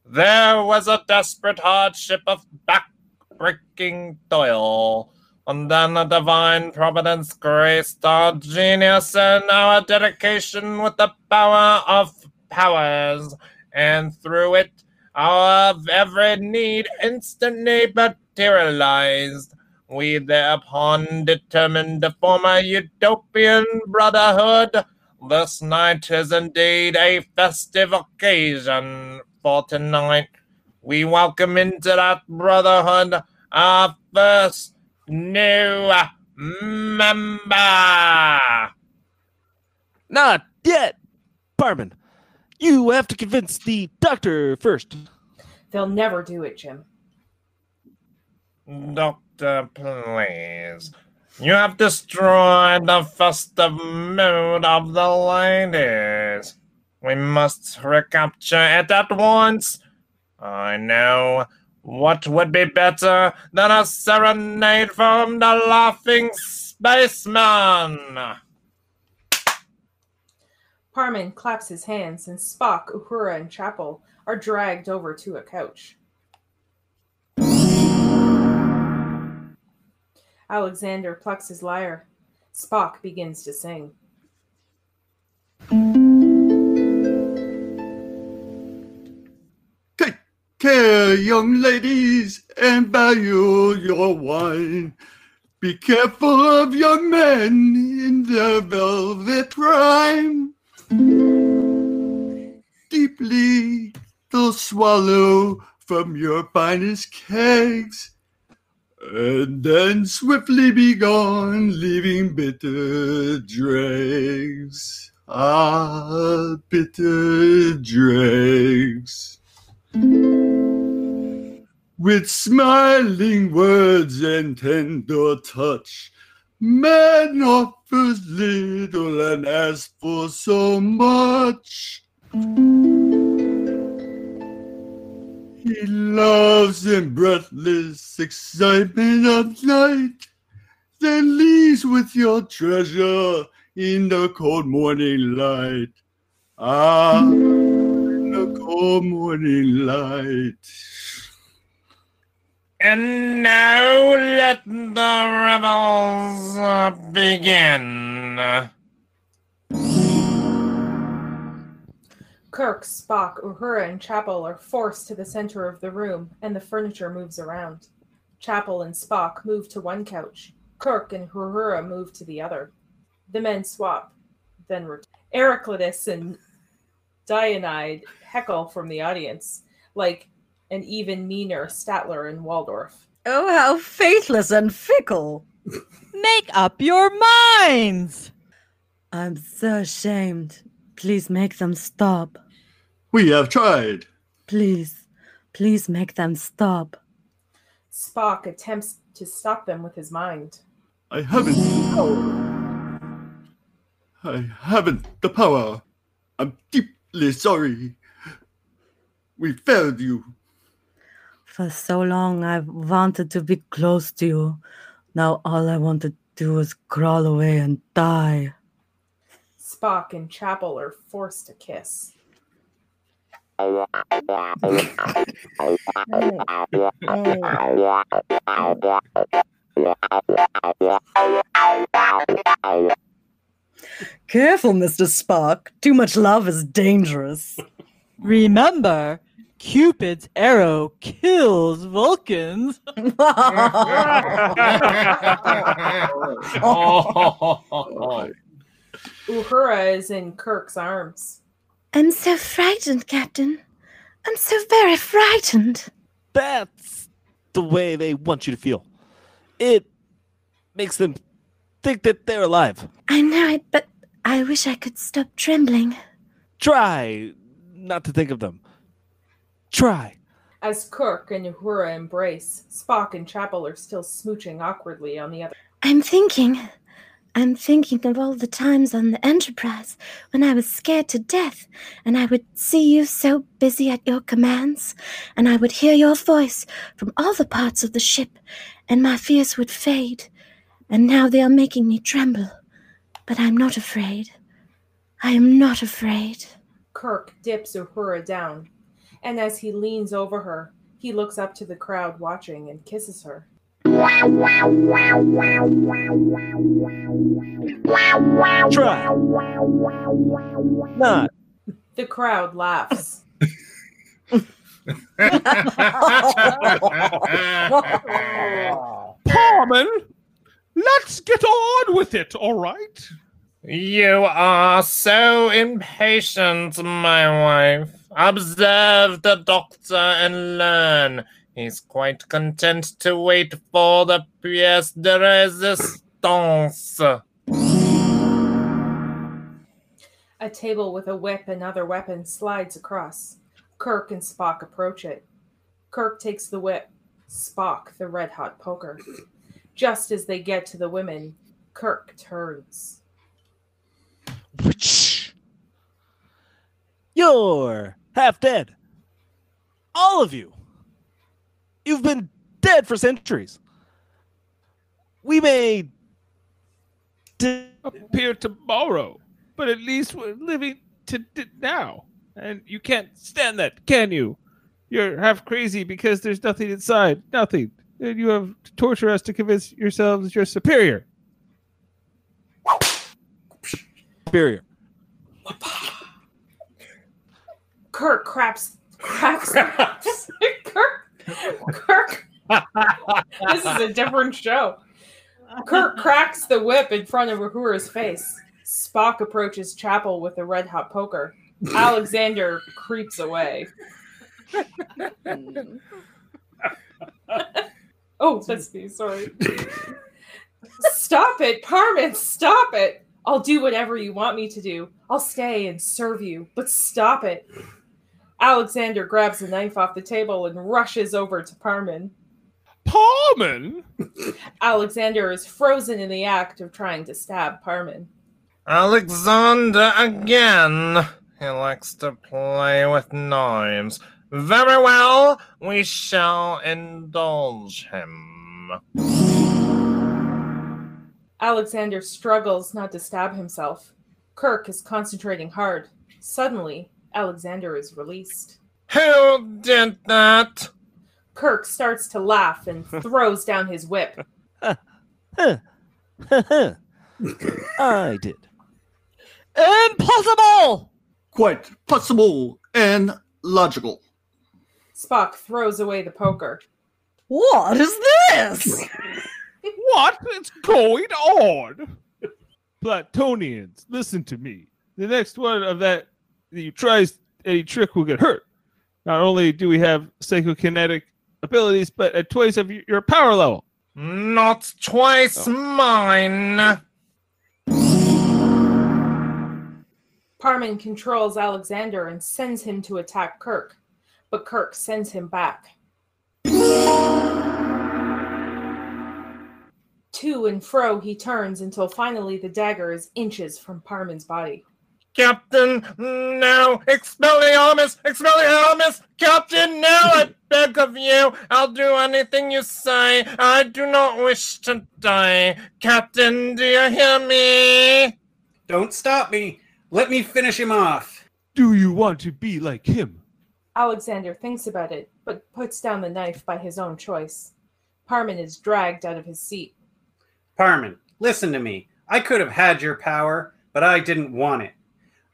There was a desperate hardship of back-breaking toil, and then a divine providence graced our genius and our dedication with the power of powers, and through it, our every need instantly materialized. We thereupon determined to form a utopian brotherhood. This night is indeed a festive occasion, for tonight we welcome into that brotherhood our first new member. Not yet, Parman. You have to convince the doctor first. They'll never do it, Jim. Doctor, please. You have destroyed the festive mood of the ladies. We must recapture it at once. I know. What would be better than a serenade from the laughing spaceman? Parman claps his hands, and Spock, Uhura, and Chapel are dragged over to a couch. Alexander plucks his lyre. Spock begins to sing. Take care, young ladies, and value your wine. Be careful of young men in their velvet prime. Deeply they'll swallow from your finest kegs, and then swiftly be gone, leaving bitter dregs. Ah, bitter dregs. With smiling words and tender touch, man offers little and asks for so much. He loves in breathless excitement of night, then leaves with your treasure in the cold morning light. Ah, in the cold morning light. And now let the rebels uh, begin. Kirk, Spock, Uhura, and Chapel are forced to the center of the room, and the furniture moves around. Chapel and Spock move to one couch. Kirk and Uhura move to the other. The men swap, then. Heraclitus and Dionyd heckle from the audience, like an even meaner Statler and Waldorf. Oh, how faithless and fickle. Make up your minds. I'm so ashamed. Please make them stop. We have tried. Please, please make them stop. Spock attempts to stop them with his mind. I haven't. I haven't the power. I'm deeply sorry. We failed you. For so long, I've wanted to be close to you. Now all I want to do is crawl away and die. Spock and Chapel are forced to kiss. Careful, Mr. Spock. Too much love is dangerous. Remember, Cupid's arrow kills Vulcans. [LAUGHS] [LAUGHS] Uhura is in Kirk's arms. I'm so frightened, Captain. I'm so very frightened. That's the way they want you to feel. It makes them think that they're alive. I know it, but I wish I could stop trembling. Try not to think of them. Try. As Kirk and Uhura embrace, Spock and Chapel are still smooching awkwardly on the other. I'm thinking. I'm thinking of all the times on the Enterprise when I was scared to death, and I would see you so busy at your commands, and I would hear your voice from all the parts of the ship, and my fears would fade. And now they are making me tremble. But I'm not afraid. I am not afraid. Kirk dips Uhura down. And as he leans over her, he looks up to the crowd watching and kisses her. Try. Not. The crowd laughs. [LAUGHS] Parman, let's get on with it, all right? You are so impatient, my wife. Observe the doctor and learn. He's quite content to wait for the pièce de résistance. A table with a whip and other weapons slides across. Kirk and Spock approach it. Kirk takes the whip, Spock the red hot poker. Just as they get to the women, Kirk turns. You're half dead. All of you. You've been dead for centuries. We may d- Appear tomorrow, but at least we're living to d- now. And you can't stand that, can you? You're half crazy because there's nothing inside. Nothing. And you have to torture us to convince yourselves you're superior. superior. Kirk cracks cracks [LAUGHS] Kirk Kirk This is a different show. Kirk cracks the whip in front of Uhura's face. Spock approaches Chapel with a red hot poker. Alexander creeps away. [LAUGHS] oh, that's me, sorry. Stop it, Parman, stop it. I'll do whatever you want me to do. I'll stay and serve you, but stop it. Alexander grabs a knife off the table and rushes over to Parman. Parman? [LAUGHS] Alexander is frozen in the act of trying to stab Parman. Alexander again. He likes to play with knives. Very well, we shall indulge him. Alexander struggles not to stab himself. Kirk is concentrating hard. Suddenly, Alexander is released. Who did that? Kirk starts to laugh and [LAUGHS] throws down his whip. [LAUGHS] I did. Impossible! Quite possible and logical. Spock throws away the poker. What is this? What is going on? Platonians, listen to me. The next one of that that you tries any trick will get hurt. Not only do we have psychokinetic abilities, but at twice of your power level. Not twice oh. mine. Parman controls Alexander and sends him to attack Kirk, but Kirk sends him back. To and fro he turns until finally the dagger is inches from Parman's body. Captain, no! Expelliarmus! Expelliarmus! Captain, no! I beg of you! I'll do anything you say! I do not wish to die! Captain, do you hear me? Don't stop me. Let me finish him off. Do you want to be like him? Alexander thinks about it, but puts down the knife by his own choice. Parman is dragged out of his seat. Parman, listen to me. I could have had your power, but I didn't want it.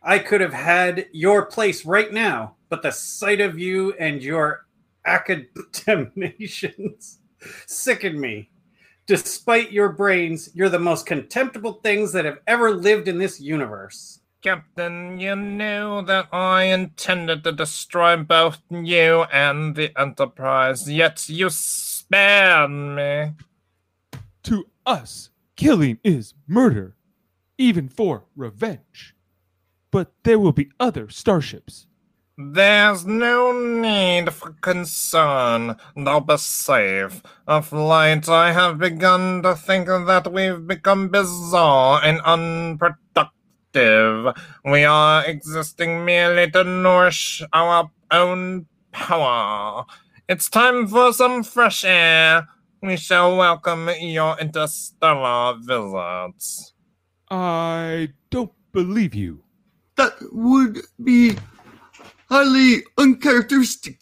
I could have had your place right now, but the sight of you and your academicians [LAUGHS] sicken me. Despite your brains, you're the most contemptible things that have ever lived in this universe. Captain, you knew that I intended to destroy both you and the Enterprise, yet you spared me. To us, killing is murder, even for revenge. But there will be other starships. There's no need for concern. They'll be safe. Of late, I have begun to think that we've become bizarre and unproductive. We are existing merely to nourish our own power. It's time for some fresh air. We shall welcome your interstellar visits. I don't believe you. That would be highly uncharacteristic.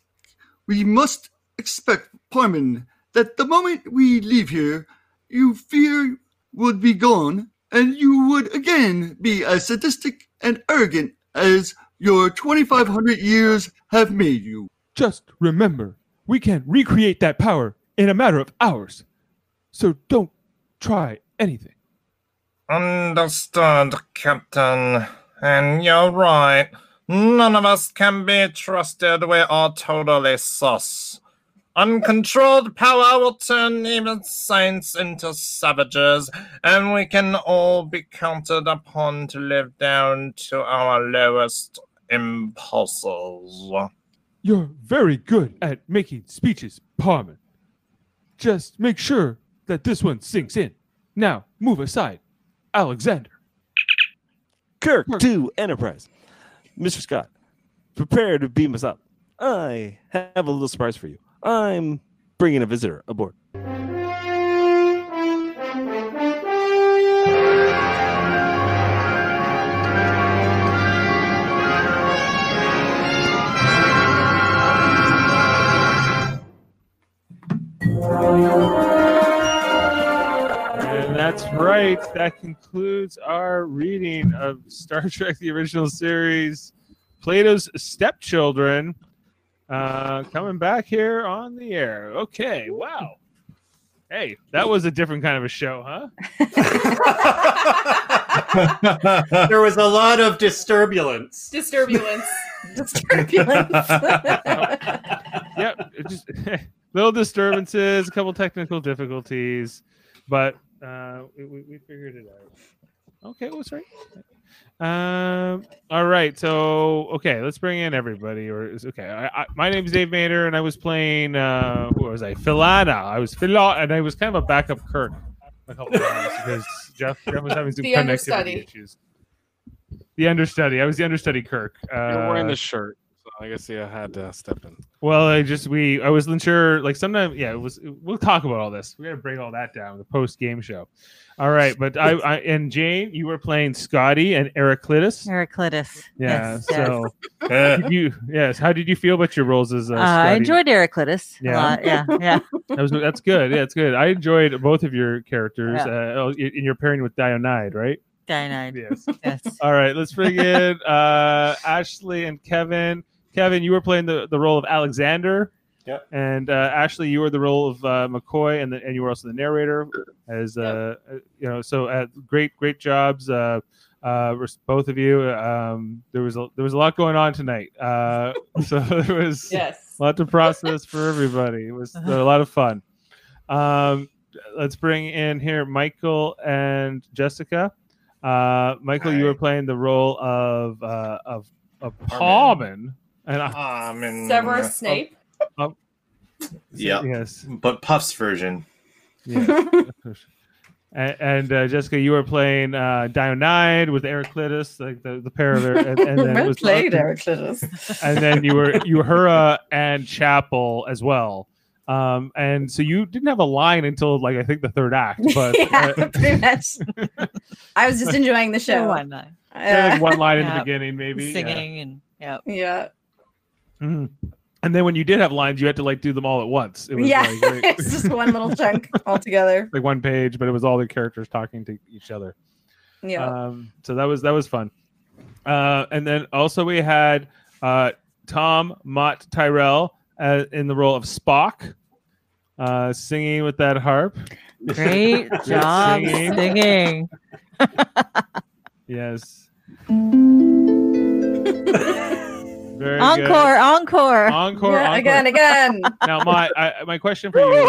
We must expect, Parman, that the moment we leave here, you fear would be gone, and you would again be as sadistic and arrogant as your 2,500 years have made you. Just remember, we can recreate that power in a matter of hours. So don't try anything. Understood, Captain. And you're right. None of us can be trusted. We are totally sus. Uncontrolled power will turn even saints into savages, and we can all be counted upon to live down to our lowest impulses. You're very good at making speeches, Parman. Just make sure that this one sinks in. Now, move aside. Alexander. Kirk Kirk. to Enterprise. Mr. Scott, prepare to beam us up. I have a little surprise for you. I'm bringing a visitor aboard. Right. That concludes our reading of Star [LAUGHS] Trek the original series, Plato's Stepchildren. Uh, coming back here on the air. Okay, wow. Hey, that was a different kind of a show, huh? [LAUGHS] there was a lot of disturbulence. Disturbulence. [LAUGHS] Disturbulence. yep. Just little disturbances, a couple technical difficulties, but uh, we, we we figured it out. Okay, what's right? Um. All right. So okay, let's bring in everybody. Or okay. I, I, my name's Dave Mater, and I was playing. Uh, who was I? Philana. I was Phila, and I was kind of a backup Kirk a couple times because Jeff, Jeff was having some The connectivity understudy. issues. The understudy. I was the understudy Kirk. Uh, You're wearing the shirt, so I guess yeah, I had to step in. well, I just we I wasn't sure. Like sometimes, yeah, it was. We'll talk about all this. We got to break all that down. The post game show. All right, but I, I and Jane, you were playing Scotty and Heraclitus. Heraclitus. Yeah. Yes, yes. so did you yes. How did you feel about your roles as? Uh, Uh, I enjoyed Heraclitus Yeah. a lot. Yeah, yeah. That was that's good. Yeah, it's good. I enjoyed both of your characters. Yeah. Uh, oh, in in your pairing with Dionyd, right? Cyanide. Yes. Yes. All right, let's bring in uh, Ashley and Kevin. Kevin, you were playing the, the role of Alexander. Yep. And uh, Ashley, you were the role of uh, McCoy, and the, and you were also the narrator. As uh, uh, you know, so uh, great, great jobs, uh, uh, both of you. Um, there was a, there was a lot going on tonight, uh, [LAUGHS] so there was yes. a lot to process for everybody. It was a lot of fun. Um, let's bring in here Michael and Jessica. Uh, Michael, you were playing the role of uh, of of Parman. Parman, and I, Ah, I'm in- Severus Snape. Yeah. yes, But Puff's version. yes. [LAUGHS] and, and uh, Jessica, you were playing uh, Dionyd with Heraclitus, like the, the pair of and, and then it well was played, Heraclitus. and then you were you were Hura and Chapel as well. Um, and so you didn't have a line until like I think the third act, [LAUGHS] but yeah, uh, pretty much. I was just enjoying the [LAUGHS] Show show. one night. Say, like one line in the beginning, maybe. yeah. Singing and yeah. yeah. Mhm. And then when you did have lines, you had to like do them all at once. It was Yeah. like, like- [LAUGHS] it's just one little chunk [LAUGHS] altogether. like one page, but it was all the characters talking to each other. Yeah. Um, so that was that was fun. Uh, and then also we had uh, Tom Mott Tyrell uh, in the role of Spock, uh, singing with that harp. Great [LAUGHS] job singing. singing. Yes. Very Encore, good. encore. Encore. yeah, encore. again, again. [LAUGHS] Now, my I, my question for you: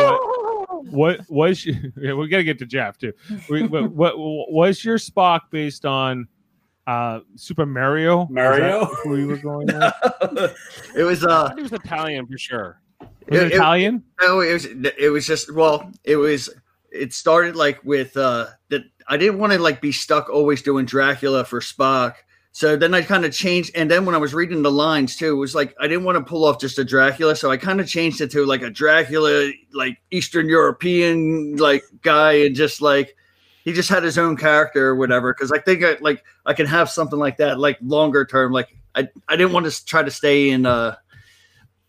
what, [LAUGHS] what was you, [LAUGHS] yeah, we're gonna get to Jeff too? We, what, what was your Spock based on? Uh, Super Mario. Mario? Who you were going with? It was I uh thought he was Italian for sure. Was it It- it- Italian? no, it was it was just well, it was it started like with uh that I didn't want to like be stuck always doing Dracula for Spock. So then I kind of changed, and then when I was reading the lines too, it was like I didn't want to pull off just a Dracula, so I kind of changed it to like a Dracula, like Eastern European like guy, and just like he just had his own character or whatever. Because I think I like I can have something like that, like longer term. Like I I didn't want to try to stay in. Uh,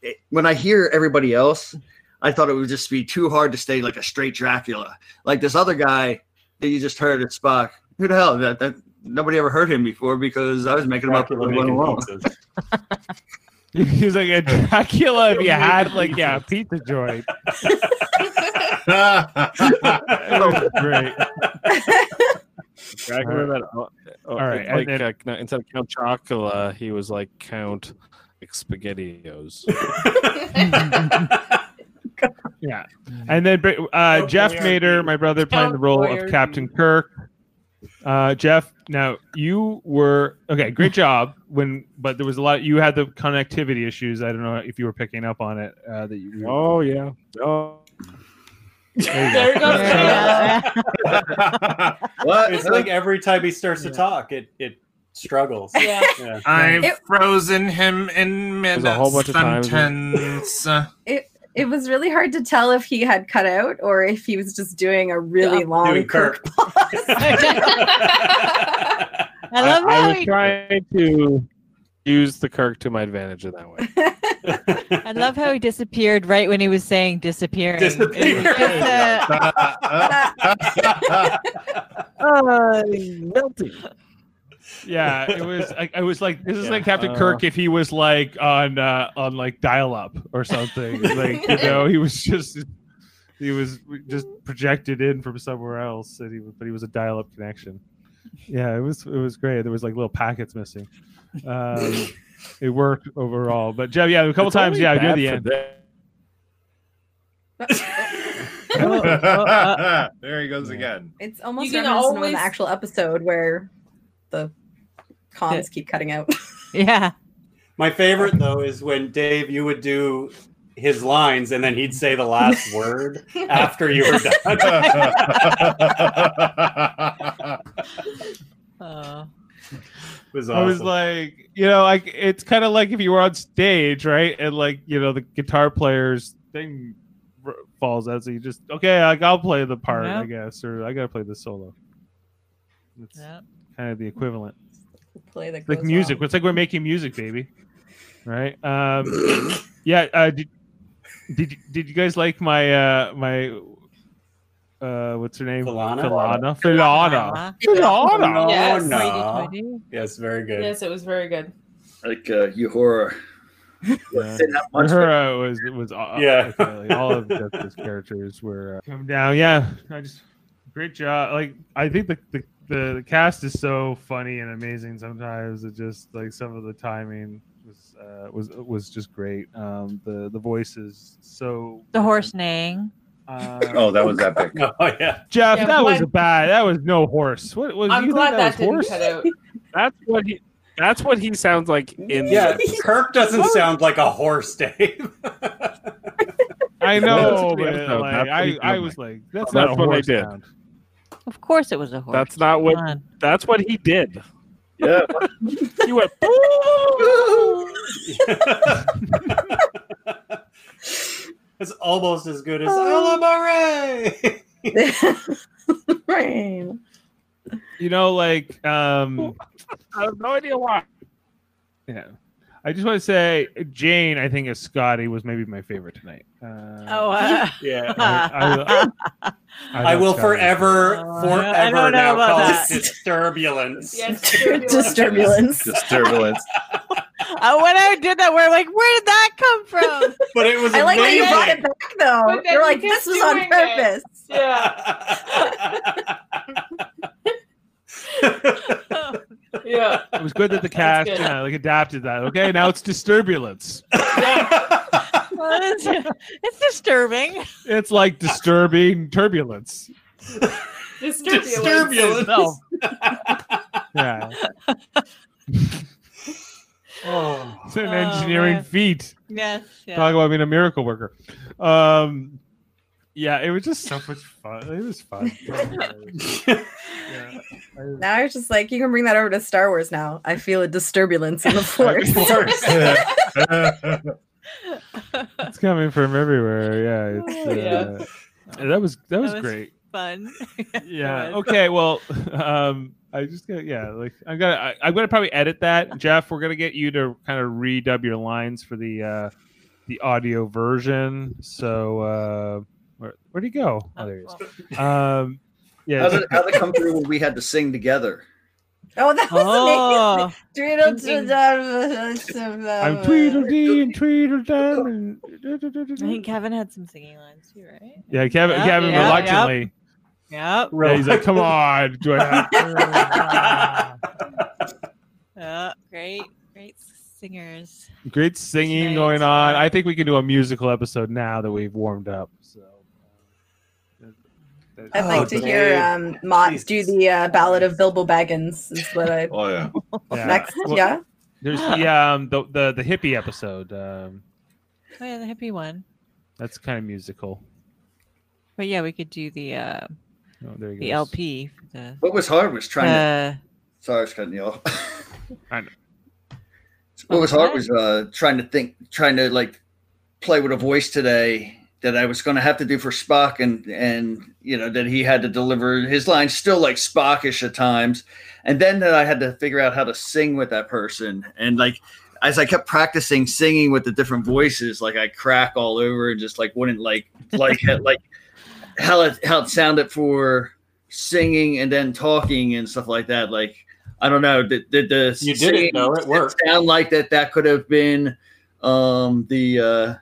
it- when I hear everybody else, I thought it would just be too hard to stay like a straight Dracula, like this other guy that you just heard at Spock. Who the hell? That that nobody ever heard him before because I was making him up Dracula when making alone. [LAUGHS] He was like a Dracula if you had like yeah, a pizza joint. [LAUGHS] It was [LAUGHS] great. Dracula that, oh, oh, All right, and like then- uh, instead of Count Chocula, he was like Count Spaghettios. Yeah. And then uh, Oh, Jeff boy, Mater, my brother, playing the role of RP. Captain Kirk. Uh, Jeff, now you were okay. Great job. When, but there was a lot. You had the connectivity issues. I don't know if you were picking up on it. Uh, that you. oh yeah. Oh. There you go. Yeah. [LAUGHS] What? It's like every time he starts to talk, it it struggles. Yeah. Yeah. I've It- frozen him in mid a whole bunch of times sentence. It was really hard to tell if he had cut out or if he was just doing a really Yeah. long Doing Kirk Kirk. [LAUGHS] pause. [LAUGHS] I love I, how was he, trying to use the Kirk to my advantage in that way. I love how he disappeared right when he was saying disappearing. It was Disappeared. just, uh, Oh, melting. Yeah, [LAUGHS] it was. I, I was like, this is Yeah, like Captain uh, Kirk if he was like on uh, on like dial up or something. [LAUGHS] like you know, he was just he was just projected in from somewhere else, and he but he was a dial up connection. Yeah, it was it was great. There was like little packets missing. Um, [LAUGHS] it worked overall, but Jeff, yeah, a couple It's times, yeah, near bad the for end. them. there he goes again. it's almost You can always- an actual episode where the comms keep cutting out. [LAUGHS] yeah. My favorite though is when Dave, you would do his lines and then he'd say the last [LAUGHS] word after you were done. [LAUGHS] Uh, it was I was like, you know, like it's kind of like if you were on stage, right? And like, you know, the guitar player's thing r- falls out, so you just okay, like I'll play the part, I guess, or I gotta play the solo. It's Yeah. kind of the equivalent. Play that It's like music. wrong. It's like we're making music, baby. Right? Um, [COUGHS] yeah. Uh, did, did did you guys like my uh my uh what's her name? Philana? Philana. Philana. Philana. Yes. no. Yes, very good. Yes, it was very good. Like uh, you horror. Yeah. Not. Her uh, was was uh, Yeah. okay, like, all of Jessica's characters were uh, come down. Yeah, I just great job. Like I think the, the the the cast is so funny and amazing. Sometimes it just like some of the timing was uh, was was just great. Um, the the voices so The horse neighing. Uh, Oh, that was epic. [LAUGHS] Oh yeah. Jeff, Yeah, that was a bad. That was no horse. What was? I'm you glad think that, was didn't horse? cut out. [LAUGHS] That's what he. That's what he sounds like in. Yeah, [LAUGHS] Kirk doesn't sound like a horse, Dave. I know, but like, I I was like, that's, That's not a what they horse did. sound. Of course, it was a horse. That's not what. Come on. That's what he did. Yeah. You went. it's almost as good as Alamare. [LAUGHS] Rain. You know, like um, [LAUGHS] I have no idea why. Yeah. I just want to say Jane, I think as Scotty was maybe my favorite tonight. Uh, Oh, uh, yeah. I, [LAUGHS] I, I will Scotty was forever, Uh, I forever don't know now about call that. it disturbulence. Yes, Disturbulence. Disturbance. uh, [LAUGHS] when I did that, we're like, where did that come from? But it was I like that you brought it back though. You're like, this was on purpose. it. purpose. [LAUGHS] Yeah. it was good that the [LAUGHS] cast you know, like adapted that. Okay, now it's disturbulence. [LAUGHS] Well, it's, [LAUGHS] it's disturbing. It's like disturbing turbulence. Disturbulence. Disturbulence. yeah, Oh. it's an Oh, engineering man. feet. Yes. Yeah. Talk about being a miracle worker. Um, yeah, it was just so much fun. It was fun. [LAUGHS] yeah. Now I was just like, you can bring that over to Star Wars now. I feel a disturbance in the [LAUGHS] force. [LAUGHS] it's coming from everywhere. Yeah, it's, uh, that was that was, was great. Fun. Yeah. It. Okay. Well, um, I just got yeah, like I'm gonna I, I'm gonna probably edit that, Jeff. We're gonna get you to kind of redub your lines for the uh the audio version. So uh where where'd he go? Oh, there he is. Um, yeah, How did, how did it come through when we had to sing together? Oh, that was Oh. amazing. Tweedledum. I'm Tweedledee and Tweedledum. And... [LAUGHS] I think Kevin had some singing lines too, right? Yeah, Kevin. Yep, Kevin yep, reluctantly. Yep. Yeah, he's like, "Come on, do I have? [LAUGHS] Yeah, great, great singers. Great singing Nice. going on. I think we can do a musical episode now that we've warmed up. So. that- I'd Oh, like to hear um, Mott do the uh, Ballad of Bilbo Baggins. Is what I Oh yeah. yeah. next. Well, yeah. There's the um the the, the hippie episode. Um, Oh yeah, the hippie one. that's kind of musical. But yeah, we could do the uh Oh, there you the go. LP. The, What was hard was trying to. uh, Sorry, I was cutting you off. [LAUGHS] I know. What was hard was uh, trying to think, trying to like play with a voice today that I was going to have to do for Spock, and and you know that he had to deliver his lines still like Spockish at times, and then that I had to figure out how to sing with that person, and like as I kept practicing singing with the different voices, like I crack all over and just like wouldn't like like [LAUGHS] like how it how it sounded for singing and then talking and stuff like that. Like I don't know, did, did the You did it, singing. It worked. Sound like that that could have been um the uh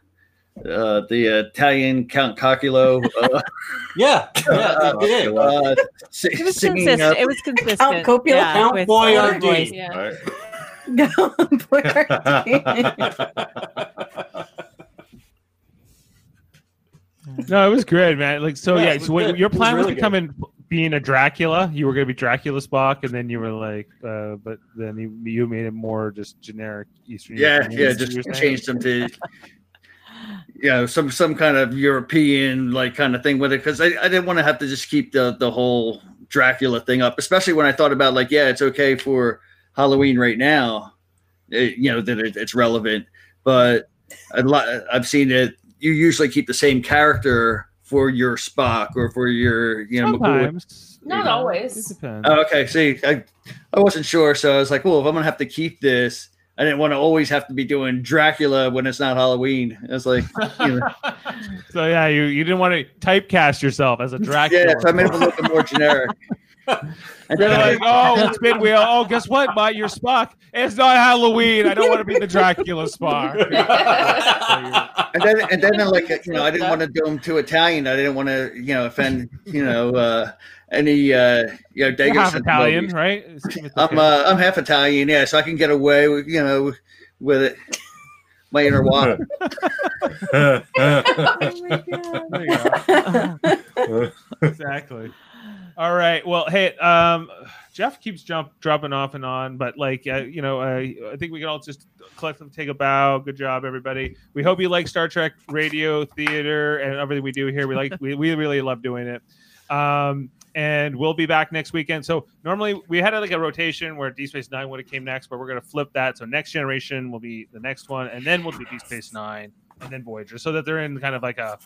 uh the Italian Count Cocculo uh, [LAUGHS] Yeah, yeah, they did. uh, si- it was singing consistent. up. It was consistent. Count Copula? yeah, Count with Boyardee. the voice. Yeah. Right. [LAUGHS] No, it was good, man. Like so, Yeah, yeah. so what, good. your It was plan was really becoming being a Dracula. You were going to be Dracula Spock, and then you were like, uh, but then you, you made it more just generic Eastern. Yeah, European, yeah, is what just you changed them to you know some some kind of European like kind of thing with it because I, I didn't want to have to just keep the the whole Dracula thing up, especially when I thought about like yeah, it's okay for Halloween right now, it- you know that it, it's relevant, but a lot I've seen it. You usually keep the same character for your Spock or for your you know McCoy. Not you know, always. It depends. Oh, okay. See, I, I wasn't sure, so I was like, well, if I'm gonna have to keep this, I didn't want to always have to be doing Dracula when it's not Halloween. It's like, you know, [LAUGHS] so yeah, you, you didn't want to typecast yourself as a Dracula. yeah, so I made it a little bit more generic. [LAUGHS] And then like, I, oh, spin wheel. Oh, guess what, Mike? You're Spock. It's not Halloween. I don't want to be the Dracula Spock. [LAUGHS] and then and then like you know, I didn't want to do him too Italian. I didn't want to you know offend you know uh, any uh, you know You're Dago half Italian, sensibilities. right? It's- it's I'm uh, I'm half Italian, yeah, so I can get away with you know with it. My inner walk. There you go. exactly. All right. Well, hey, um, Jeff keeps jump dropping off and on, but like, uh, you know, uh, I think we can all just collectively take a bow. Good job, everybody. We hope you like Star Trek radio, theater, and everything we do here. We like, we, we really love doing it. Um, and we'll be back next weekend. So normally we had like a rotation where D Space Nine would have came next, but we're gonna flip that. So next generation will be the next one, and then we'll do Deep Space Nine, and then Voyager, so that they're in kind of like a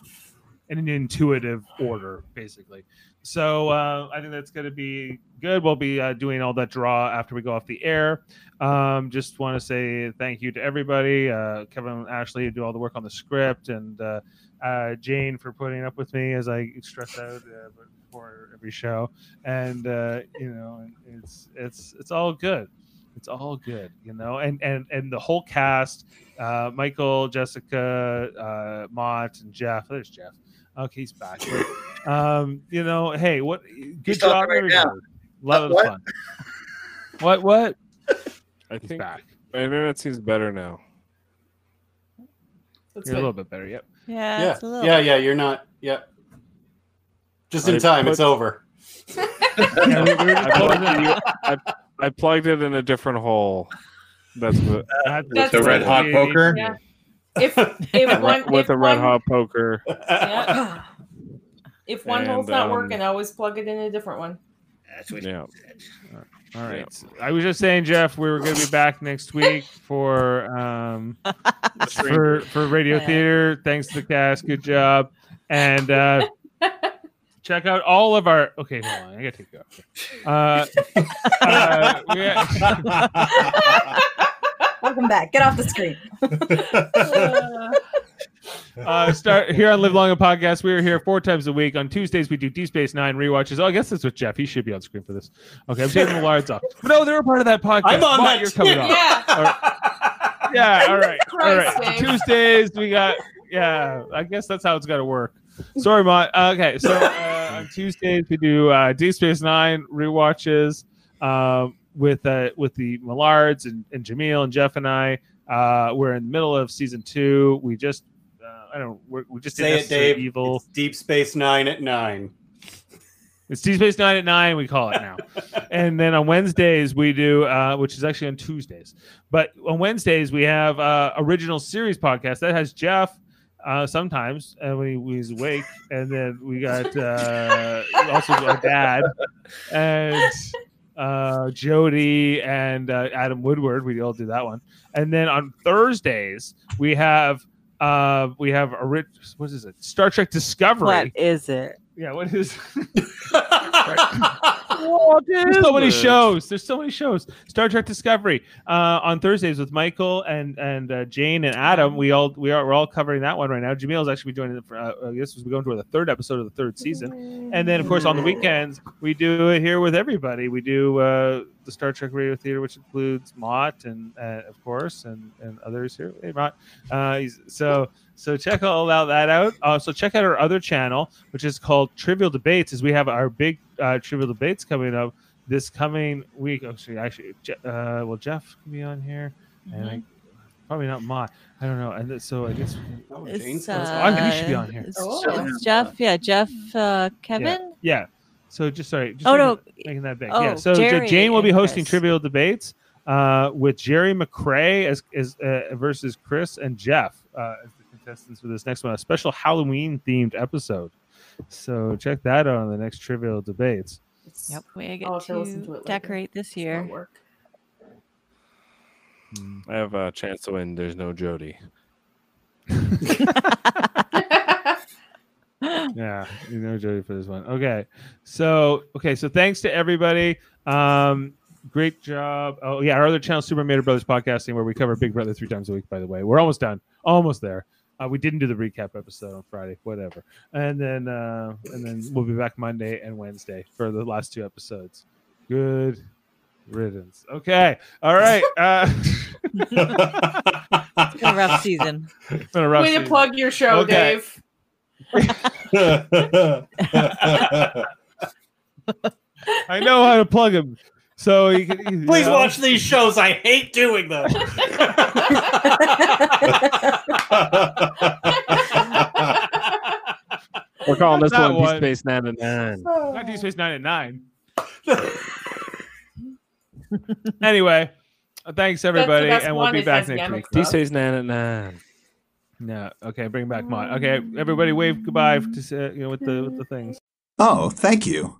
in an intuitive order, basically. So uh, I think that's going to be good. We'll be uh, doing all that draw after we go off the air. Um, just want to say thank you to everybody. Uh, Kevin and Ashley do all the work on the script, and uh, uh, Jane for putting up with me as I stress out uh, before every show. And you know, it's it's it's all good. It's all good, you know, and and and the whole cast, Michael, Jessica, Mott, and Jeff. There's Jeff. Okay, he's back. um, you know, hey, what? Good He's job, talking right everybody. now. A of What? fun. What? What? I He's think back. my internet seems better now. That's You're a little bit better. Yep. Yeah, Yeah, it's a little. yeah, yeah. You're not. Yep. Just in I time. put- It's over. I plugged, [LAUGHS] closing it, I, I plugged it in a different hole. That's what That's- That's the red hot poker. Yeah. If [LAUGHS] if one with if a red one, hot poker. yeah. [LAUGHS] if one hole's not um, working, I always plug it in a different one. That's what Yeah. All right. I was just saying, Jeff, we were going to be back next week for um for for radio Yeah. theater. Thanks to the cast. Good job. And uh [LAUGHS] check out all of our. Okay, hold on. I gotta take you off. Uh, uh, we- Welcome back. Get off the screen. [LAUGHS] uh, start here on Live Long and Podcast. We are here four times a week. On Tuesdays, we do Deep Space Nine rewatches. Oh, I guess that's with Jeff. He should be on screen for this. Okay, I'm taking the lards off. No, they're a part of that podcast. I'm on Mott, that You're coming too. off. Yeah. All right. Yeah. All right. [LAUGHS] All Christ, Tuesdays, we got. Yeah, I guess that's how it's got to work. Sorry, Mott. Okay, so uh, on Tuesdays we do uh, Deep Space Nine rewatches um, with uh, with the Millards and, and Jameel and Jeff and I. Uh, we're in the middle of season two. We just uh, I don't we're, we just Say it, Dave. Evil. It's Deep Space Nine at nine. It's Deep Space Nine at nine. We call it now. [LAUGHS] and then on Wednesdays we do, uh, which is actually on Tuesdays. But on Wednesdays we have uh, original series podcast that has Jeff. Uh, sometimes uh, when, he, he's awake, and then we got uh, also our dad and uh, Jody and uh, Adam Woodward. We all do that one, and then on Thursdays we have uh, we have a rich what is it? Star Trek Discovery. What is it? Yeah, what is? [LAUGHS] [LAUGHS] There's so many shows. There's so many shows. Star Trek Discovery uh, on Thursdays with Michael and and uh, Jane and Adam. We all we are we're all covering that one right now. Jameel is actually joining. The, uh, I guess we're going to the third episode of the third season, and then of course on the weekends we do it here with everybody. We do uh, the Star Trek Radio Theater, which includes Mott and uh, of course and and others here. Hey Mott. Uh, he's, so so check all out that out. Also check out our other channel, which is called Trivial Debates, as we have our big uh, Trivial Debates coming up this coming week. Actually, actually, Je- uh, well, Jeff can be on here, and I, probably not Mott. I don't know. And so I guess Oh, It's, Jane's Oh, I think he should be uh, on here. it's Oh. It's Jeff. Yeah, Jeff. Uh, Kevin. Yeah. So just sorry. Just Oh, making, no. making that big. Oh, yeah. So Jerry Jane will be hosting Chris. Trivial Debates uh, with Jerry McCrae as, as uh, versus Chris and Jeff uh, as the contestants for this next one, a special Halloween themed episode. So check that out on the next Trivial Debates. Yep. We get I'll to to to it later. decorate this year. work. I have a chance to win. There's no Jody. [LAUGHS] [LAUGHS] [LAUGHS] [LAUGHS] yeah, you know Jody for this one. Okay, so okay, so thanks to everybody. Um, great job. Oh yeah, our other channel, Super Mario Brothers Podcasting, where we cover Big Brother three times a week. By the way, we're almost done, almost there. Uh, we didn't do the recap episode on Friday, whatever, and then uh, and then we'll be back Monday and Wednesday for the last two episodes. Good riddance. Okay, all right. [LAUGHS] Uh, It's been a rough season. it's been a rough Way to plug your show, Okay. Dave. [LAUGHS] I know how to plug him. So you can you Please know. watch these shows. I hate doing them. [LAUGHS] We're calling this That one Deep one. Space Nine and Nine. Not Deep Space Nine at nine. [LAUGHS] anyway, thanks everybody, and we'll be back next week. Deep Space Nine and Nine. No, okay, bring back Mott. Okay, everybody, wave goodbye to uh, you know with the with the things. Oh, thank you.